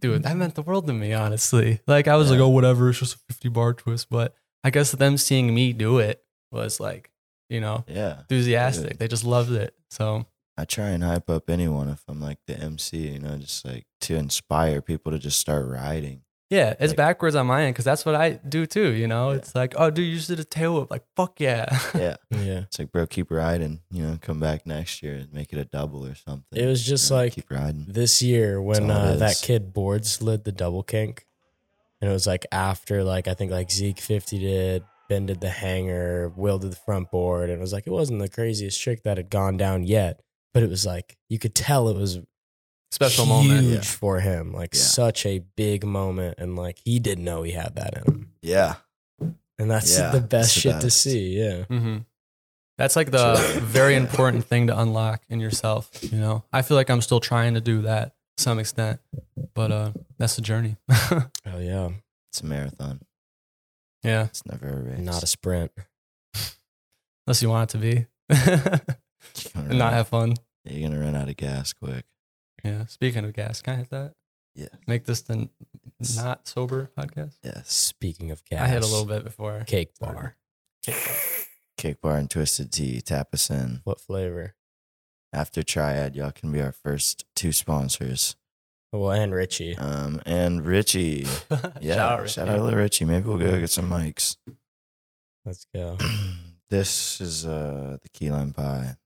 dude, that meant the world to me, honestly. Like, I was like, oh, whatever, it's just a 50 bar twist. But I guess them seeing me do it was like, you know, Yeah. enthusiastic. Good. They just loved it. So, I try and hype up anyone if I'm like the MC, you know, just like to inspire people to just start riding. Yeah, it's Like- backwards on my end because that's what I do too, you know? Yeah. It's like, oh, dude, you just did a tail whip. Like, fuck yeah. (laughs) Yeah. Yeah. It's like, bro, keep riding, you know, come back next year and make it a double or something. It was just You know, like keep riding. this year when all it uh, that is. kid board slid the double kink, and it was like after like I think like Zeke fifty did, Ben did the hanger, Will did the front board, and it was like it wasn't the craziest trick that had gone down yet, but it was like you could tell it was Special huge moment. Yeah. for him, like Yeah. such a big moment, and like he didn't know he had that in him, Yeah. and that's Yeah, the best it's the shit to see. Yeah, hmm That's like the very (laughs) important thing to unlock in yourself. You know, I feel like I'm still trying to do that to some extent, but uh, that's the journey. (laughs) oh yeah, It's a marathon. yeah, It's never a race. not a sprint. unless you want it to be, (laughs) and not have fun. You're gonna run out of gas quick. Yeah. Speaking of gas, can I hit that? Yeah. Make this the not sober podcast. Yes. Speaking of gas, I hit a little bit before. cake bar. Cake bar and twisted tea. Tap us in. What flavor? After Triad, y'all can be our first two sponsors. Well, and Richie. Um, and Richie. (laughs) Yeah. Shout out, shout out to Richie. Maybe we'll go get some mics. Let's go. (clears throat) this is uh the key lime pie.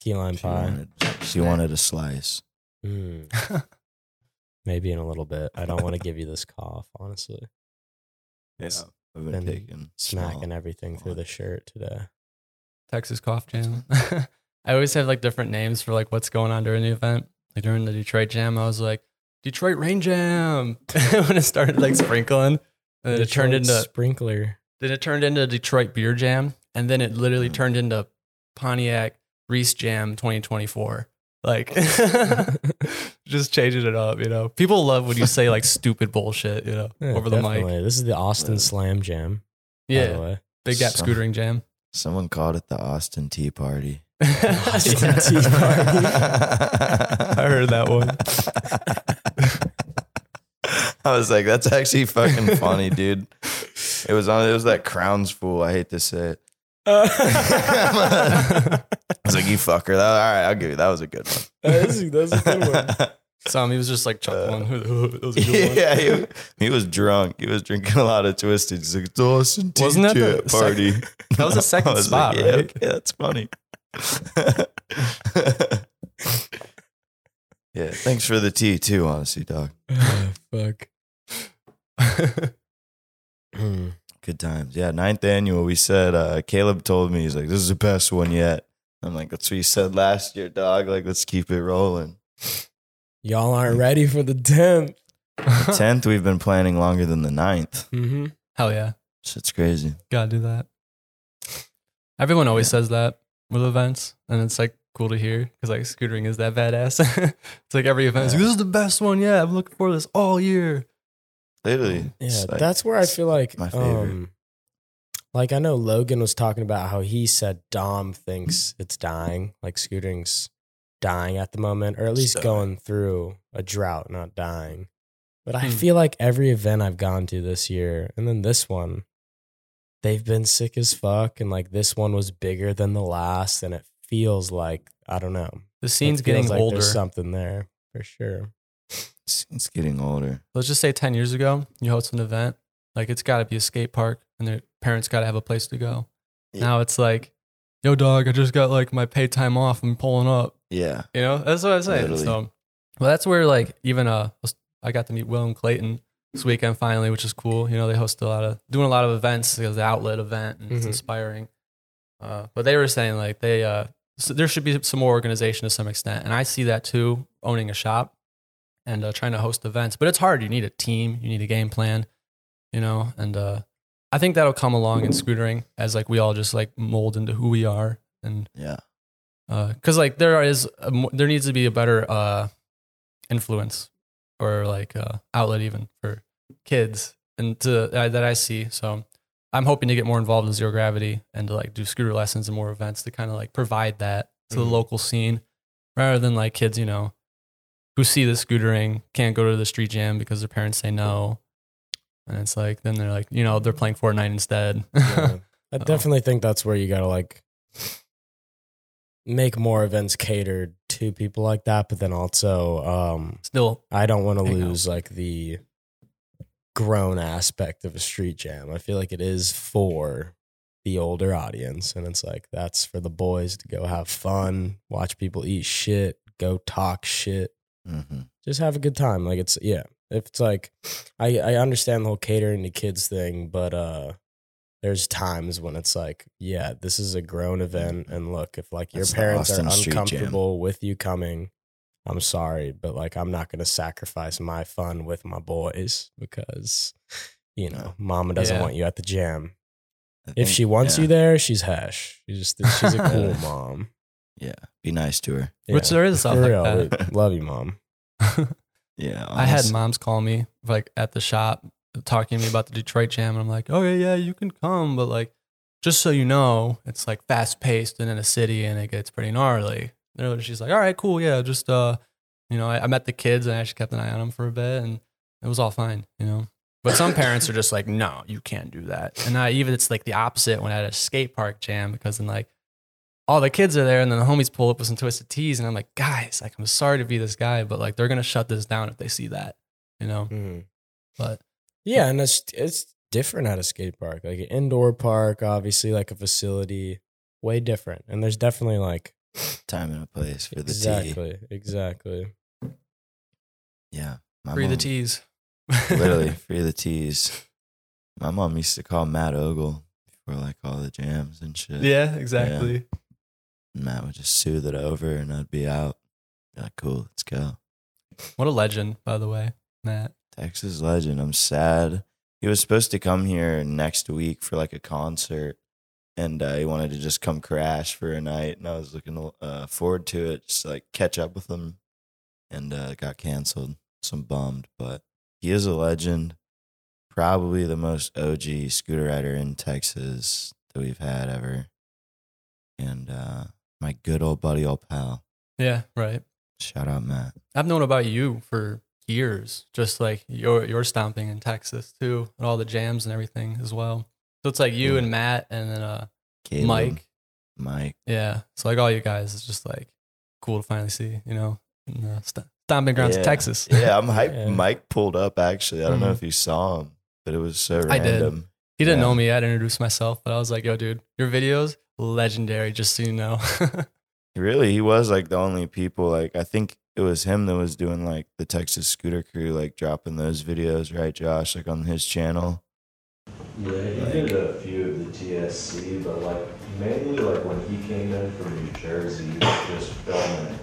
Key lime She pie. wanted, she wanted a slice. Mm, (laughs) maybe in a little bit. I don't want to (laughs) give you this cough, honestly. Yeah. I've been, Been taking Smacking small- everything through the shirt today. Texas Cough Jam. (laughs) I always have like different names for like what's going on during the event. Like during the Detroit Jam, I was like, Detroit Rain Jam when it started like sprinkling, and then it turned Detroit into sprinkler. then it turned into Detroit Beer Jam, and then it literally Mm. turned into Pontiac Reese Jam 2024. Like, (laughs) (laughs) just changing it up, you know. People love when you say like stupid bullshit, you know, Yeah, over the mic. This is the Austin Yeah. Slam Jam. By the Yeah, way. Big Gap Some- Scootering Jam. Someone called it the Austin Tea Party. (laughs) Austin Tea Party. I heard that one. I was like, that's actually fucking funny, dude. It was on. It was that Crowns fool. I hate to say it. I like, you fucker. That, all right, I'll give you. That was a good one. That's a- that's a good one. (laughs) Some he was just like chuckling. (laughs) that was one. (laughs) yeah, he, he was drunk. He was drinking a lot of twisted. He's like, it's Austin Tea Wasn't that the Chat party. That was the second was spot, like, yeah, right? okay, that's funny. yeah, thanks for the tea too, honestly, dog. Oh, fuck. Good times. Yeah, ninth annual. We said uh Caleb told me he's like, this is the best one yet. I'm like, that's what you said last year, dog. Like, let's keep it rolling. Y'all aren't ready for the 10th. Tenth, we've been planning longer than the ninth. Mm-hmm. Hell yeah, Shit's crazy. gotta do that. Everyone always says that with events, and it's like cool to hear because like scootering is that badass. (laughs) it's like every event, is like, this is the best one. Yeah, I'm looking for this all year. Literally. Yeah, like- that's where I feel like, my favorite. um, like I know Logan was talking about how he said Dom thinks it's dying, like scooting's dying at the moment, or at least Dying. going through a drought, not dying. But I Hmm. feel like every event I've gone to this year, and then this one, they've been sick as fuck, and like this one was bigger than the last, and it feels like I don't know. The It scene's feels getting like older. There's something there for sure. It's, it's getting older. Let's just say ten years ago, you host an event, like it's got to be a skate park, and their parents got to have a place to go. Yeah. Now it's like, yo, dog, I just got like my paid time off. I'm pulling up. Yeah. You know, that's what I'm saying. Literally. So, well, that's where like even uh, I got to meet Will and Clayton this weekend finally, which is cool. You know, they host a lot of doing a lot of events because the outlet event and it's Mhm. inspiring. Uh, but they were saying like they uh, so there should be some more organization to some extent, and I see that too. Owning a shop and uh, trying to host events, but it's hard. You need a team, you need a game plan, you know, and uh, I think that'll come along in scootering as like we all just like mold into who we are and Yeah. because like there is a, there needs to be a better uh influence or like uh outlet even for kids and to uh, that I see so I'm hoping to get more involved in zero gravity and to like do scooter lessons and more events to kind of like provide that to the Mhm. local scene rather than like kids you know who see the scootering can't go to the street jam because their parents say no and it's like then they're like you know they're playing Fortnite instead (laughs) Yeah. (laughs) I definitely think that's where you gotta like make more events catered to people like that, but then also um still I don't want to Hang out. lose like the grown aspect of a street jam. I feel like it is for the older audience and it's like that's for the boys to go have fun, watch people eat shit, go talk shit, hmm just have a good time. Like it's yeah. If it's like I I understand the whole catering to kids thing, but uh there's times when it's like, yeah, this is a grown event and look, if like your That's the parents are Austin Street Jam. uncomfortable with you coming, I'm sorry, but like I'm not going to sacrifice my fun with my boys because you know, mama doesn't Yeah. want you at the jam. I If think- she wants yeah, you there, she's hash. She's just (laughs) she's a cool mom. Yeah. Be nice to her. which there is stuff for like real. that we Love you, mom. (laughs) Yeah. I had moms call me like at the shop talking to me about the Detroit Jam, and I'm like, oh yeah, yeah, you can come, but like, just so you know, it's like fast paced and in a city, and it gets pretty gnarly. They're- She's like, all right, cool, yeah, just uh, you know, I, I met the kids and I actually kept an eye on them for a bit, and it was all fine, you know. But some parents are just like, no, you can't do that, and I, even it's like the opposite when I had a skate park jam because then like. All the kids are there, and then the homies pull up with some twisted tees and I'm like, guys, like, I'm sorry to be this guy, but like, they're gonna shut this down if they see that, you know. Mhm. But Yeah, and it's it's different at a skate park, like an indoor park, obviously, like a facility, way different. And there's definitely like time and a place for the tea. exactly, exactly. Yeah. My free the mom- teas. Literally, (laughs) free the teas. My mom used to call Matt Ogle before like all the jams and shit. yeah, exactly. And Matt would just soothe it over and I'd be out. Be like, cool, let's go. What a legend, by the way, Matt. Texas legend. I'm sad. He was supposed to come here next week for like a concert, and uh, he wanted to just come crash for a night. And I was looking uh, forward to it, just like catch up with him, and uh, it got canceled. So I'm bummed, but he is a legend. Probably the most OG scooter rider in Texas that we've had ever, and uh, my good old buddy, old pal. Yeah, right. Shout out Matt. I've known about you for years, just like your your stomping in Texas too, and all the jams and everything as well. So it's like you Yeah. and Matt and then uh Caleb, Mike. Mike. Yeah. So like all you guys is just like cool to finally see, you know, in the st- stomping grounds of Texas. Yeah, I'm hyped. (laughs) Yeah. Mike pulled up actually. I don't know Mhm. if you saw him, but it was so random. He didn't Yeah. know me. I'd introduced myself, but I was like, yo, dude, your videos, legendary, just so you know. (laughs) Really, he was like the only people. Like I think it was him that was doing like the Texas Scooter Crew, like dropping those videos, right, Josh? Like on his channel. Yeah, he did a few of the TSC, but like mainly like when he came in from New Jersey, he was just filming.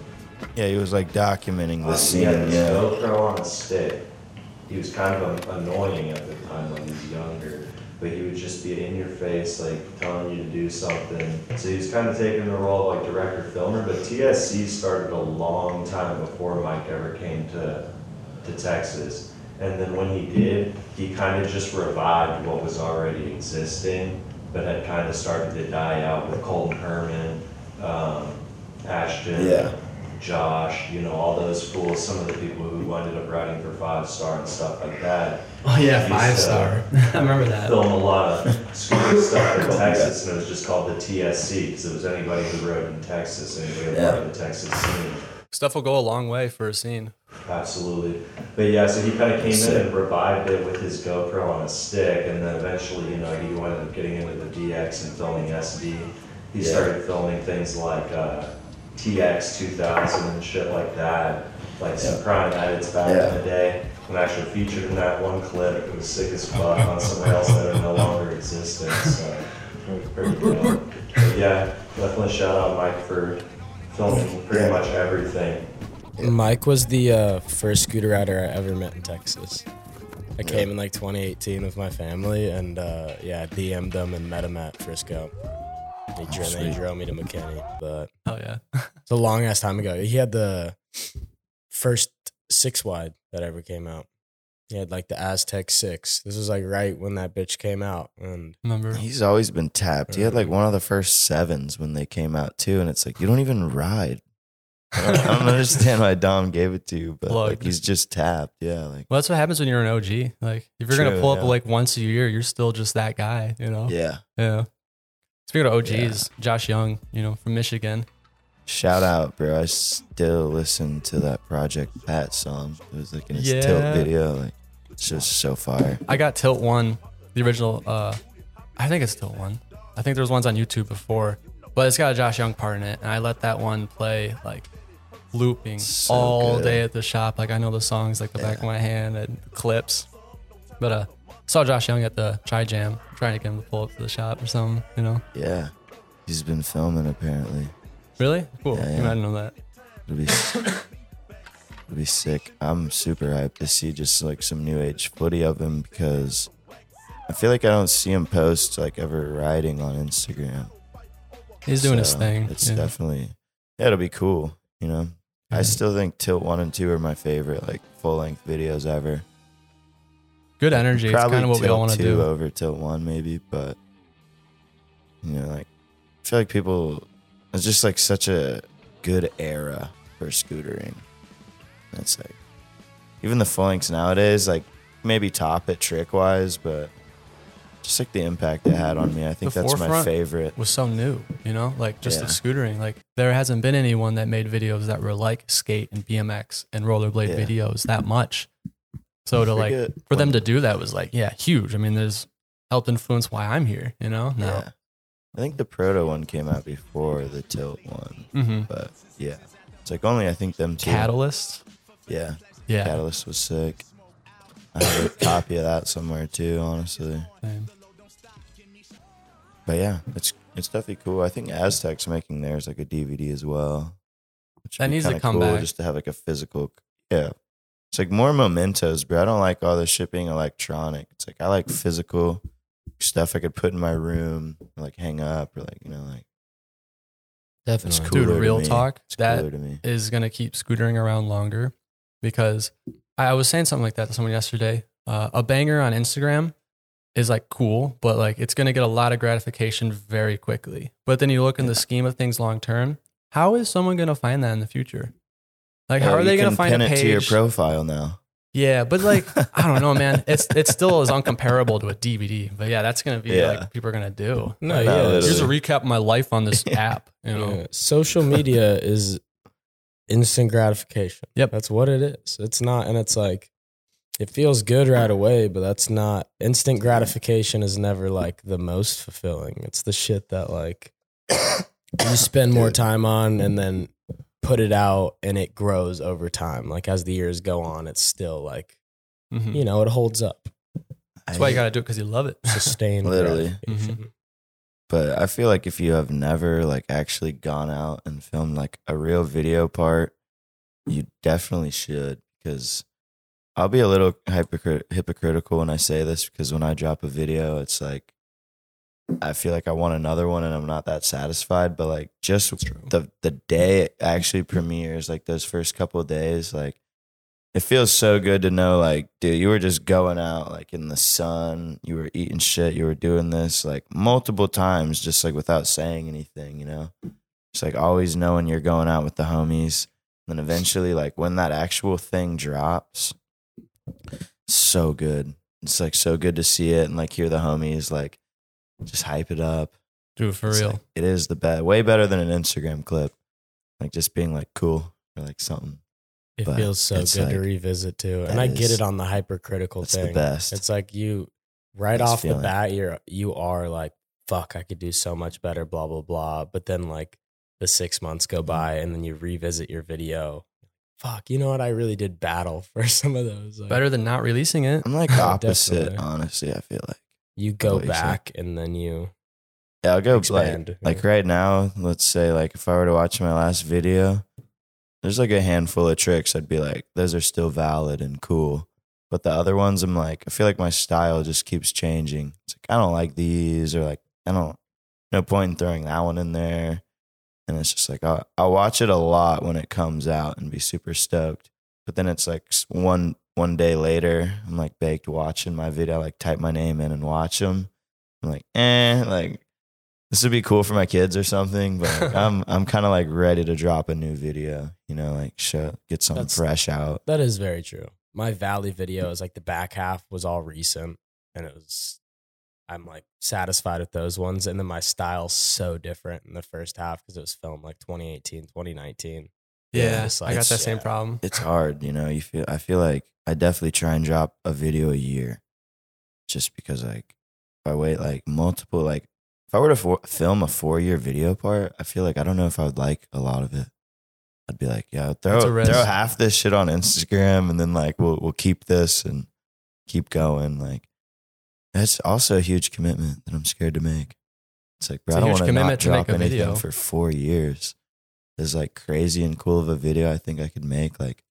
Yeah, he was like documenting the Uh, scene. He had this Yeah, GoPro on a stick. He was kind of annoying at the time when he was younger, but he would just be in your face, like telling you to do something. So he was kind of taking the role of like director filmer, but TSC started a long time before Mike ever came to, to Texas. And then when he did, he kind of just revived what was already existing, but had kind of started to die out with Colton Herman, um, Ashton. Yeah. Josh, you know, all those fools, some of the people who ended up riding for Five Star and stuff like that. oh yeah, five star. (laughs) I remember that. Film a lot of scooter stuff in Cool, Texas, and it was just called the TSC because it was anybody who rode in Texas, anybody a part of the Texas scene. Stuff will go a long way for a scene. Absolutely. But yeah, so he kind of came in and revived it with his GoPro on a stick, and then eventually, you know, he ended up getting into the DX and filming SD. He Yeah. started filming things like uh, TX 2000 and shit like that, like some Yeah. prime edits back Yeah. in the day. And actually featured in that one clip, it was sick as fuck on some rails that are no longer existing. So pretty cool. But yeah, definitely shout out Mike for filming pretty much everything. Mike was the uh, first scooter rider I ever met in Texas. I came in like 2018 with my family, and uh, yeah, I DM'd them and met him at Frisco. He, drove, they sweet. drove me to McKinney, but Oh yeah. (laughs) it's a long ass time ago. He had the first six wide that ever came out. He had like the Aztec six. This was like right when that bitch came out, and Remember? he's always been tapped. He had like one of the first sevens when they came out too, and it's like you don't even ride. I don't, I don't (laughs) understand why Dom gave it to you, but like he's just tapped. Yeah, like Well, that's what happens when you're an OG. Like, if you're gonna True, pull up yeah. like once a year, you're still just that guy, you know? yeah. Yeah. Speaking of OGs, Josh Young, you know, from Michigan. Shout out, bro. I still listen to that Project Pat song. It was like in his Yeah. tilt video. Like it's just so fire. I got Tilt One, the original. uh I think it's Tilt One. I think there was ones on YouTube before, but it's got a Josh Young part in it, and I let that one play like looping So all good. day at the shop. Like I know the songs like the back of my hand and clips. But uh, saw Josh Young at the Tri Jam, trying to get him to pull up to the shop or something. You know? Yeah. He's been filming apparently. Really? Cool. Yeah, yeah. might know that. It'll be it'll be sick. I'm super hyped to see just like some new age footy of him because I feel like I don't see him post like ever riding on Instagram. He's doing his thing. It's yeah. definitely yeah, it'll be cool. You know, I still think Tilt One and Two are my favorite like full length videos ever. Good energy. It's Probably kind of what we all want to Two do. over Tilt One maybe, but you know, like I feel like people. It's just like such a good era for scootering. It's like even the full links nowadays, like maybe top it trick wise, but just like the impact it had on me. I think The that's my favorite. was so new, you know, like just the Yeah. scootering. Like there hasn't been anyone that made videos that were like skate and BMX and rollerblade Yeah. videos that much. So to like for them to do that was like, yeah, huge. I mean, there's helped influence why I'm here, you know. Now, Yeah. I think the proto one came out before the tilt one, hmm but yeah, it's like only I think them two. Catalyst, Yeah, yeah, Catalyst was sick. I have a copy of that somewhere too, honestly. same. But yeah, it's it's definitely cool. I think Aztec's making theirs like a DVD as well. Which That needs to come cool back. just to have like a physical. Yeah, It's like more mementos, bro. I don't like all this shit being electronic. It's like I like physical stuff I could put in my room, like hang up, or like you know, like it's Definitely. cooler. Dude, to real me. talk, It's that- cooler to me. is going to keep scootering around longer because I was saying something like that to someone yesterday. Uh, a banger on Instagram is like cool, but like it's going to get a lot of gratification very quickly. But then you look in the scheme of things long term, how is someone going to find that in the future? Like, uh, how Oh, are they going to find pin a it to your profile now? yeah, but like, I don't know, man. (laughs) It's it still is uncomparable to a DVD. But yeah, that's going to be Yeah. like people are going to do. No, Like, yeah. literally. Here's a recap of my life on this (laughs) app. You know, Yeah. Social media (laughs) is instant gratification. Yep. That's what it is. It's not, and it's like, it feels good right away, but that's not instant gratification is never like the most fulfilling. It's the shit that like you spend more time on and then put it out and it grows over time. Like as the years go on, it's still like, Mhm. you know, it holds up. that's why you got to do it because you love it. (laughs) Sustained Literally. gratification. (laughs) But I feel like if you have never like actually gone out and filmed like a real video part, you definitely should because I'll be a little hypocrit- hypocritical when I say this because when I drop a video, it's like I feel like I want another one and I'm not that satisfied. But like just the the day it actually premieres, like those first couple of days, like it feels so good to know like dude you were just going out like in the sun you were eating shit you were doing this like multiple times just like without saying anything you know? It's like always knowing you're going out with the homies. And then eventually like when that actual thing drops so good. It's like so good to see it and like hear the homies like just hype it up Dude, for It's real. like- it is the best way better than an instagram clip like just being like cool or like something It But feels so it's good to revisit too. And I get it on the hypercritical it's thing. the best It's like you right Best off the bat, you're you are like, fuck, I could do so much better, blah, blah, blah. But then like the six months Mm-hmm. go by and then you revisit your video. Fuck, you know what? I really did battle (laughs) for some of those. Like, Better than not releasing it. i'm like (laughs) opposite honestly i feel like you go what you said. back and then you Yeah, I'll go Expand, like like right now. Let's say like if I were to watch my last video, there's like a handful of tricks I'd be like, those are still valid and cool. But the other ones, I'm like, I feel like my style just keeps changing. It's like I don't like these, or like I don't. No point in throwing that one in there. And it's just like I'll, I'll watch it a lot when it comes out and be super stoked. But then it's like s- one one day later, I'm like baked watching my video. I like type my name in and watch them. I'm like, eh, like this would be cool for my kids or something. But like, (laughs) I'm I'm kind of like ready to drop a new video. You know, like show get something That's- fresh out. that is very true. My Valley video is like the back half was all recent and it was I'm like satisfied with those ones. And then my style's so different in the first half because it was filmed like 2018, 2019. Yeah, it's I got that same yeah. problem. It's hard, you know. You feel I feel like I definitely try and drop a video a year, just because like if I wait like multiple like if I were to for, film a four year video part, I feel like I don't know if I would like a lot of it. I'd be like, yeah, throw It's a risk. throw half this shit on Instagram, and then like we'll we'll keep this and keep going. Like that's also a huge commitment that I'm scared to make. It's like, bro, It's I don't want to not commitment to make drop anything video. for four years. As like crazy and cool of a video I think I could make. Like,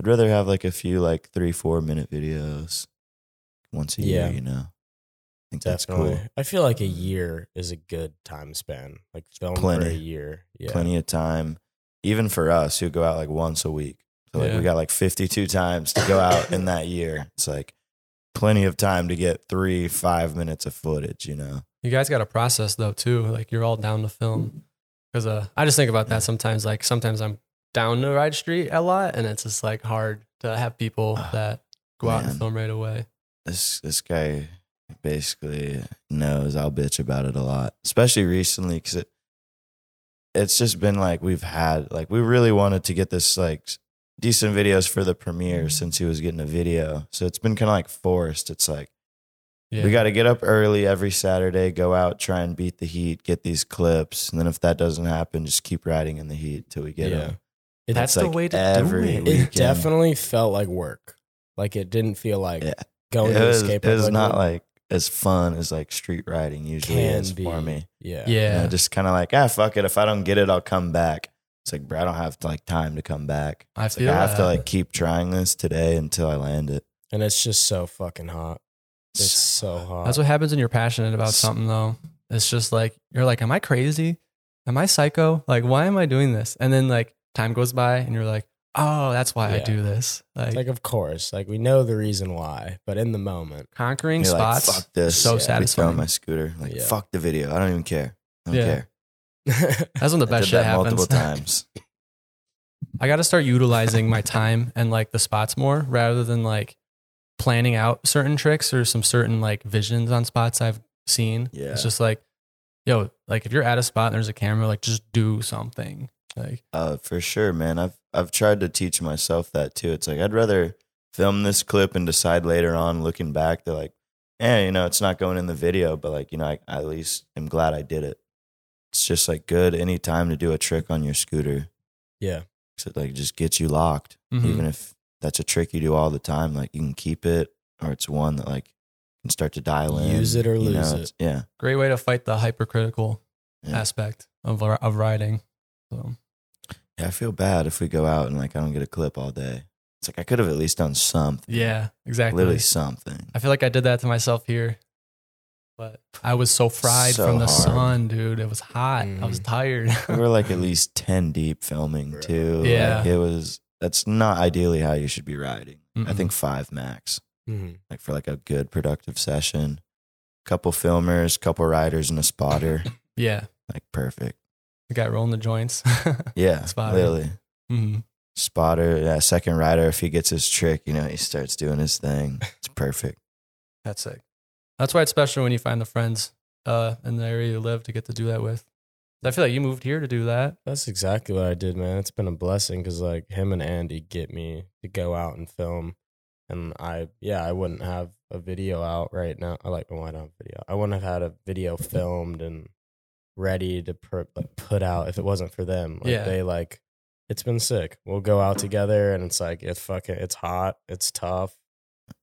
I'd rather have like a few like three, four minute videos once a Yeah. year. You know, I think Definitely. that's cool. I feel like a year is a good time span. Like film for a year. Yeah. Plenty of time, even for us who go out like once a week. So like Yeah. we got like 52 times to go out in that year. It's like plenty of time to get three, five minutes of footage. You know. You guys got a process though too. Like you're all down to film. Because uh, I just think about that sometimes. Like sometimes I'm down the ride street a lot, and it's just like hard to have people Ah, that go out man. and film right away. this this guy basically knows I'll bitch about it a lot, especially recently because it it's just been like we've had like we really wanted to get this like decent videos for the premiere since he was getting a video, so it's been kind of like forced. It's like Yeah. we got to get up early every Saturday, go out, try and beat the heat, get these clips, and then if that doesn't happen, just keep riding in the heat till we get Yeah. them. It, That's the like way to every do it. week. it weekend. definitely felt like work. Like it didn't feel like Yeah. going it to was, escape. it was not like as fun as like street riding usually can is be. for me. Yeah. You yeah. know, just kind of like, ah, fuck it. If I don't get it, I'll come back. It's like, bro, I don't have like time to come back. I It's like, feel I have to that. like keep trying this today until I land it. And it's just so fucking hot. It's so hot. That's what happens when you're passionate about S- something, though. It's just like you're like, "Am I crazy? Am I psycho? Like, why am I doing this?" And then like time goes by, and you're like, "Oh, that's why I Yeah. do this." Like, like, of course, like we know the reason why, but in the moment, conquering You're like, spots. fuck this. so I'll be satisfying. my scooter. Like, Yeah. fuck the video. I don't even care. I don't Yeah. care. (laughs) That's when the I best did shit that happens. multiple (laughs) times. I got to start utilizing my time and like the spots more rather than like planning out certain tricks or some certain like visions on spots I've seen. Yeah. It's just like, yo, like if you're at a spot and there's a camera, like just do something. Like, Uh, for sure, man. I've I've tried to teach myself that too. It's like I'd rather film this clip and decide later on, looking back, they're like, eh, you know, it's not going in the video, but like, you know, I, I at least am glad I did it. It's just like good any time to do a trick on your scooter. Yeah. it like just gets you locked, mhm. even if that's a trick you do all the time. Like you can keep it, or it's one that like can start to dial in. Use it or you know, lose it. Yeah, great way to fight the hypercritical Yeah. aspect of, of riding. So, yeah. I feel bad if we go out and like I don't get a clip all day. It's like I could have at least done something. yeah, exactly. literally something. I feel like I did that to myself here. But I was so fried So from the hard. sun, dude. It was hot. I was Mhm. tired. we were like at (laughs) least 10 deep filming Bro. too. Yeah. Like, it was, that's not ideally how you should be riding. I Mm-mm. think five max, Mhm. like for like a good productive session. Couple filmers, couple riders, and a spotter. (coughs) yeah, like perfect. The guy rolling the joints. (laughs) Yeah. Spotter. Literally. Mhm. Spotter, yeah, second rider, if he gets his trick, you know, he starts doing his thing. It's (laughs) perfect. That's sick. That's why it's special when you find the friends uh, in the area you live to get to do that with. I feel like you moved here to do that. That's exactly what I did, man. It's been a blessing because like him and Andy get me to go out and film, and I yeah I wouldn't have a video out right now. I like well, I don't have video. I wouldn't have had a video filmed and ready to per, like, put out if it wasn't for them. Like Yeah. they like it's been sick. We'll go out together and it's like it's fucking it's hot, it's tough,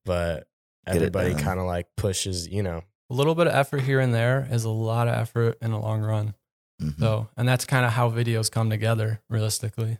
but Get everybody kind of like pushes, you know. A little bit of effort here and there is a lot of effort in the long run. Mhm. So, and that's kind of how videos come together realistically.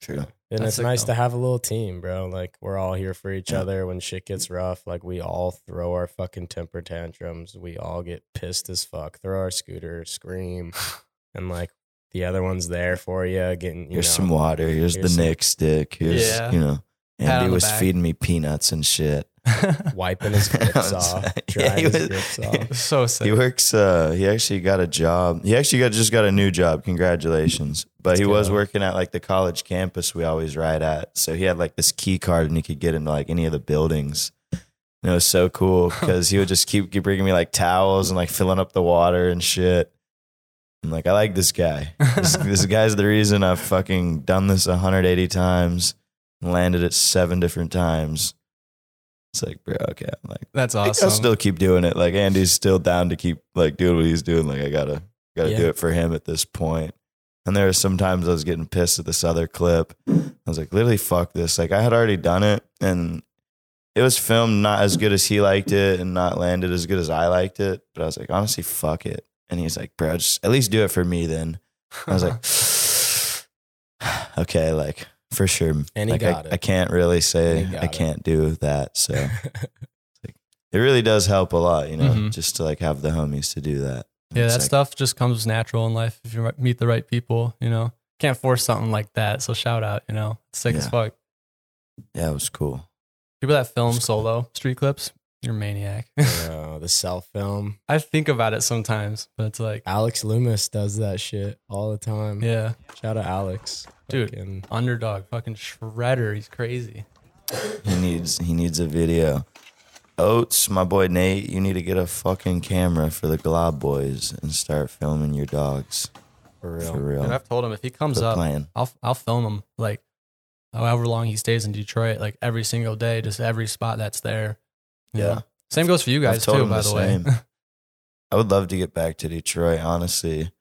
True. And That's it's nice though. to have a little team, bro. Like we're all here for each Yeah. other when shit gets rough. Like we all throw our fucking temper tantrums. We all get pissed as fuck. Throw our scooter, scream, (sighs) and like the other one's there for you. Getting you Here's know, some water. Here's, here's the some- Nick stick. Here's, Yeah. you know, Pat on Andy was back. feeding me peanuts and shit. (laughs) wiping his (laughs) grips off, (laughs) yeah, he his was- grips off. so sick. He works. Uh, he actually got a job. He actually got just got a new job. Congratulations! But Let's he was working at like the college campus we always ride at. So he had like this key card, and he could get into like any of the buildings. And it was so cool because he would just keep, keep bringing me like towels and like filling up the water and shit. I'm like, I like this guy. This, this guy's the reason I've fucking done this 180 times, and landed it seven different times. It's like, bro, okay. I'm like. That's awesome. I'll still keep doing it. Like Andy's still down to keep like doing what he's doing. Like I gotta gotta do it for him at this point. And there were some times I was getting pissed at this other clip. I was like, literally, fuck this. Like I had already done it, and it was filmed not as good as he liked it, and not landed as good as I liked it. But I was like, honestly, fuck it. And he's like, bro, just at least do it for me then. I was like, (sighs) (sighs) okay, like for sure. And he like got I, it. I can't really say I can't do that. So (laughs) it really does help a lot, you know, Mhm. just to like have the homies to do that. yeah, It's that like, stuff just comes natural in life if you meet the right people, you know. Can't force something like that. So shout out, you know. It's sick as fuck. Yeah, it was cool. People that film solo street clips, you're a maniac. (laughs) The self film. I think about it sometimes, but it's like, Alex Loomis does that shit all the time. yeah, Shout out to Alex, Dude. Fucking- underdog, fucking shredder. He's crazy. He needs he needs a video. Oats, my boy Nate, you need to get a fucking camera for the Glob Boys and start filming your dogs. for real. For real. And I've told him if he comes The up, plan. I'll I'll film him like however long he stays in Detroit, like every single day, just every spot that's there. You Yeah. Same goes for you guys too, by the the, way. I would love to get back to Detroit, honestly.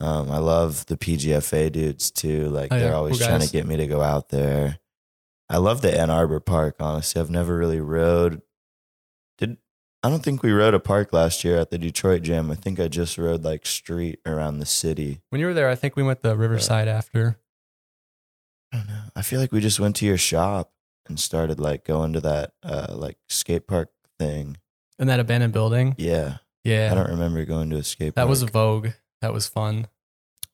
Um, I love the PGFA dudes too. Like Oh, they're always Cool trying to get me to go out there. I love the Ann Arbor Park, honestly. I've never really rode. Did I don't think we rode a park last year at the Detroit Jam. I think I just rode like street around the city. when you were there, I think we went to Riverside after. I don't know. I feel like we just went to your shop and started like going to that uh like skate park thing. In that abandoned building. Yeah. Yeah. I don't remember going to a skate that park. was Vogue. That was fun.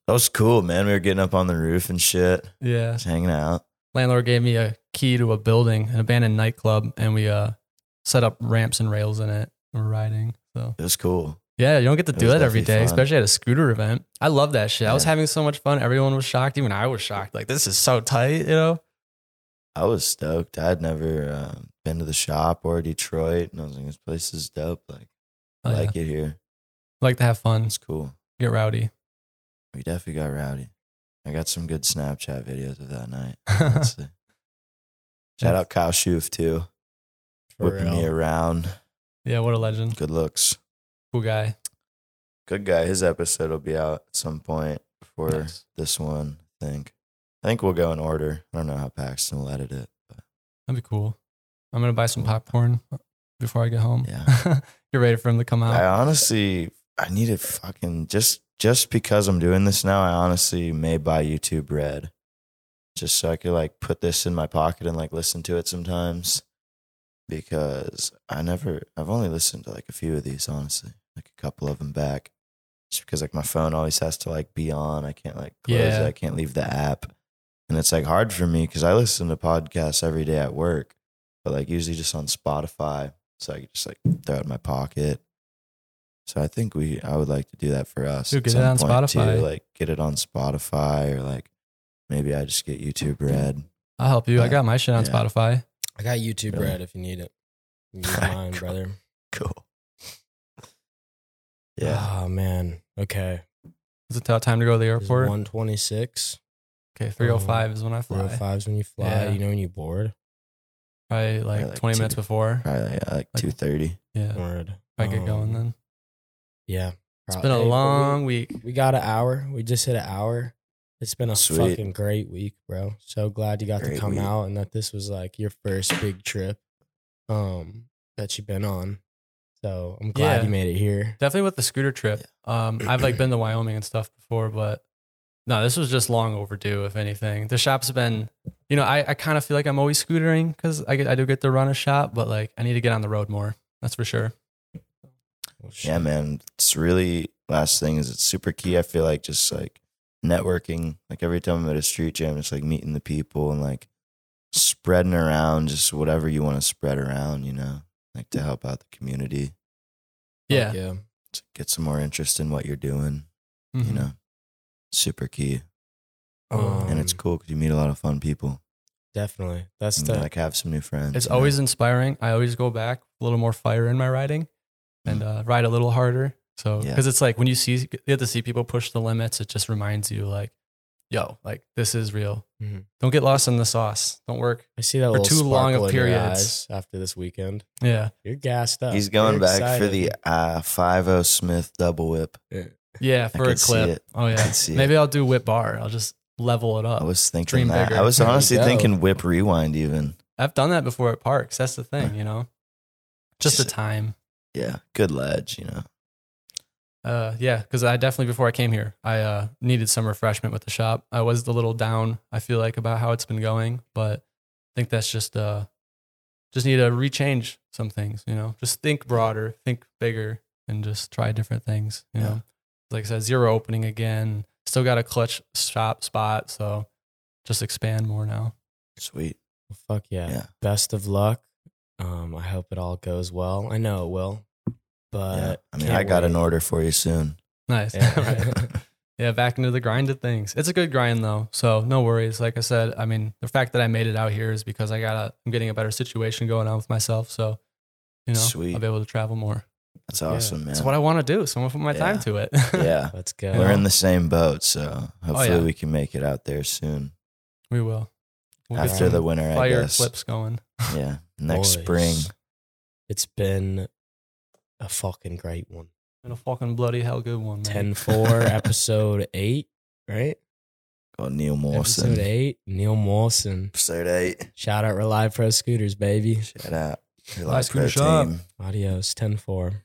that was cool, man. We were getting up on the roof and shit, Yeah. just hanging out. Landlord gave me a key to a building, an abandoned nightclub, and we uh set up ramps and rails in it. We're riding. So It was cool. yeah, you don't get to It do that every day, fun. especially at a scooter event. I love that shit. I was having so much fun. Everyone was shocked. Even I was shocked. Like this is so tight, you know? I was stoked. I'd never uh, been to the shop or Detroit, and I was like, "This place is dope. Like, oh, I Oh, yeah. like it here. like to have fun, It's cool." get rowdy. We definitely got rowdy. I got some good Snapchat videos of that night. (laughs) Shout out Kyle Schoof too, For whipping me around. yeah, what a legend. Good looks. Cool guy. Good guy. His episode will be out at some point before Nice. this one. I think. I think we'll go in order. I don't know how Paxton will edit it, but That'd be cool. I'm gonna buy some popcorn before I get home. Yeah. (laughs) get ready for him to come out. I honestly, I need to fucking just just because I'm doing this now. I honestly may buy YouTube Red, just so I could like put this in my pocket and like listen to it sometimes. Because I never, I've only listened to like a few of these, honestly, like a couple of them back. Just because like my phone always has to like be on. I can't like close Yeah. it. I can't leave the app, and it's like hard for me because I listen to podcasts every day at work, but like usually just on Spotify so I could just like throw it in my pocket. So I think we, I would like to do that for us. Dude, at get it on Spotify. Too. Like get it on Spotify or like maybe I just get YouTube Red. I'll help you. I got my shit on Yeah. Spotify. I got YouTube Really? Red if you need it. You need (laughs) mine, Cool. brother. Cool. (laughs) Yeah. Oh man. Okay. Is it time to go to the airport? One twenty six. Okay, 305 uh, is when I fly. 305 is when you fly. Yeah. You know when you board. Probably like, like 20 minutes before. Probably like, like Like- two thirty. Yeah. If Word. I get going Um, then. Yeah. It's Prob- been a Hey, we- long week. We got an hour. We just hit an hour. It's been a Sweet. fucking great week, bro. So glad you got to come week. out and that this was like your first big trip um that you've been on. So I'm glad Yeah. you made it here. Definitely with the scooter trip. Um, I've like been to Wyoming and stuff before, but no, this was just long overdue. If anything, the shop's been, you know, I, I kind of feel like I'm always scootering because I get I do get to run a shop, but like I need to get on the road more. That's for sure. Yeah, man. It's really last thing is it's super key. I feel like just like networking. Like every time I'm at a street jam, it's like meeting the people and like spreading around just whatever you want to spread around, you know, like to help out the community. Yeah. Fuck yeah. To get some more interest in what you're doing, you Mhm. know, super key. Um, and it's cool because you meet a lot of fun people. Definitely. That's And the like have some new friends. It's you know? always inspiring. I always go back a little more fire in my riding and uh, ride a little harder. So, Mm. Yeah. because it's like when you see, you have to see people push the limits, it just reminds you, like, yo, like this is real. Mhm. Don't get lost in the sauce. Don't work. I see that for little too long of sparkle periods. after this weekend. Yeah. You're gassed up. He's going You're back for the uh, 5 Smith double whip. Yeah. Yeah, for a could see clip. it. Oh, I yeah. could see Maybe I'll do whip bar. I'll just level it up. I was thinking Dream that. bigger. I was There you honestly go. thinking whip rewind even. I've done that before at parks. That's the thing, you know? Just the Just- time. Yeah, good ledge, you know. Uh, yeah, because I definitely before I came here, I uh, needed some refreshment with the shop. I was a little down. I feel like about how it's been going, but I think that's just uh, just need to rechange some things. You know, just think broader, think bigger, and just try different things. You Yeah. know, like I said, zero opening again. Still got a clutch shop spot, so just expand more now. Sweet. Well, fuck yeah. Yeah. Best of luck. Um, I hope it all goes well. I know it will. But yeah. I mean, I got an order for you soon. Nice. Yeah. (laughs) (laughs) Yeah, back into the grind of things. It's a good grind though, so no worries. Like I said, I mean, the fact that I made it out here is because I got a, I'm getting a better situation going on with myself. So, you know, Sweet. I'll be able to travel more. That's awesome, man. That's what I want to do. So I'm gonna put my time to it. (laughs) yeah. Let's go. We're in the same boat, so oh, hopefully Oh, yeah. we can make it out there soon. we will. We'll After the winter, I fire guess. clips going. (laughs) Yeah. Next Boys. spring. It's been a fucking great one. And a fucking bloody hell good one. Man. 10 4, (laughs) episode 8, right? Oh, Neal Episode Morrison. 8, Neal Morrison. Episode eight. Shout out Rely Pro Scooters, baby. Shout out. Rely Nice Pro scooter shop. team. Adios, 10 4.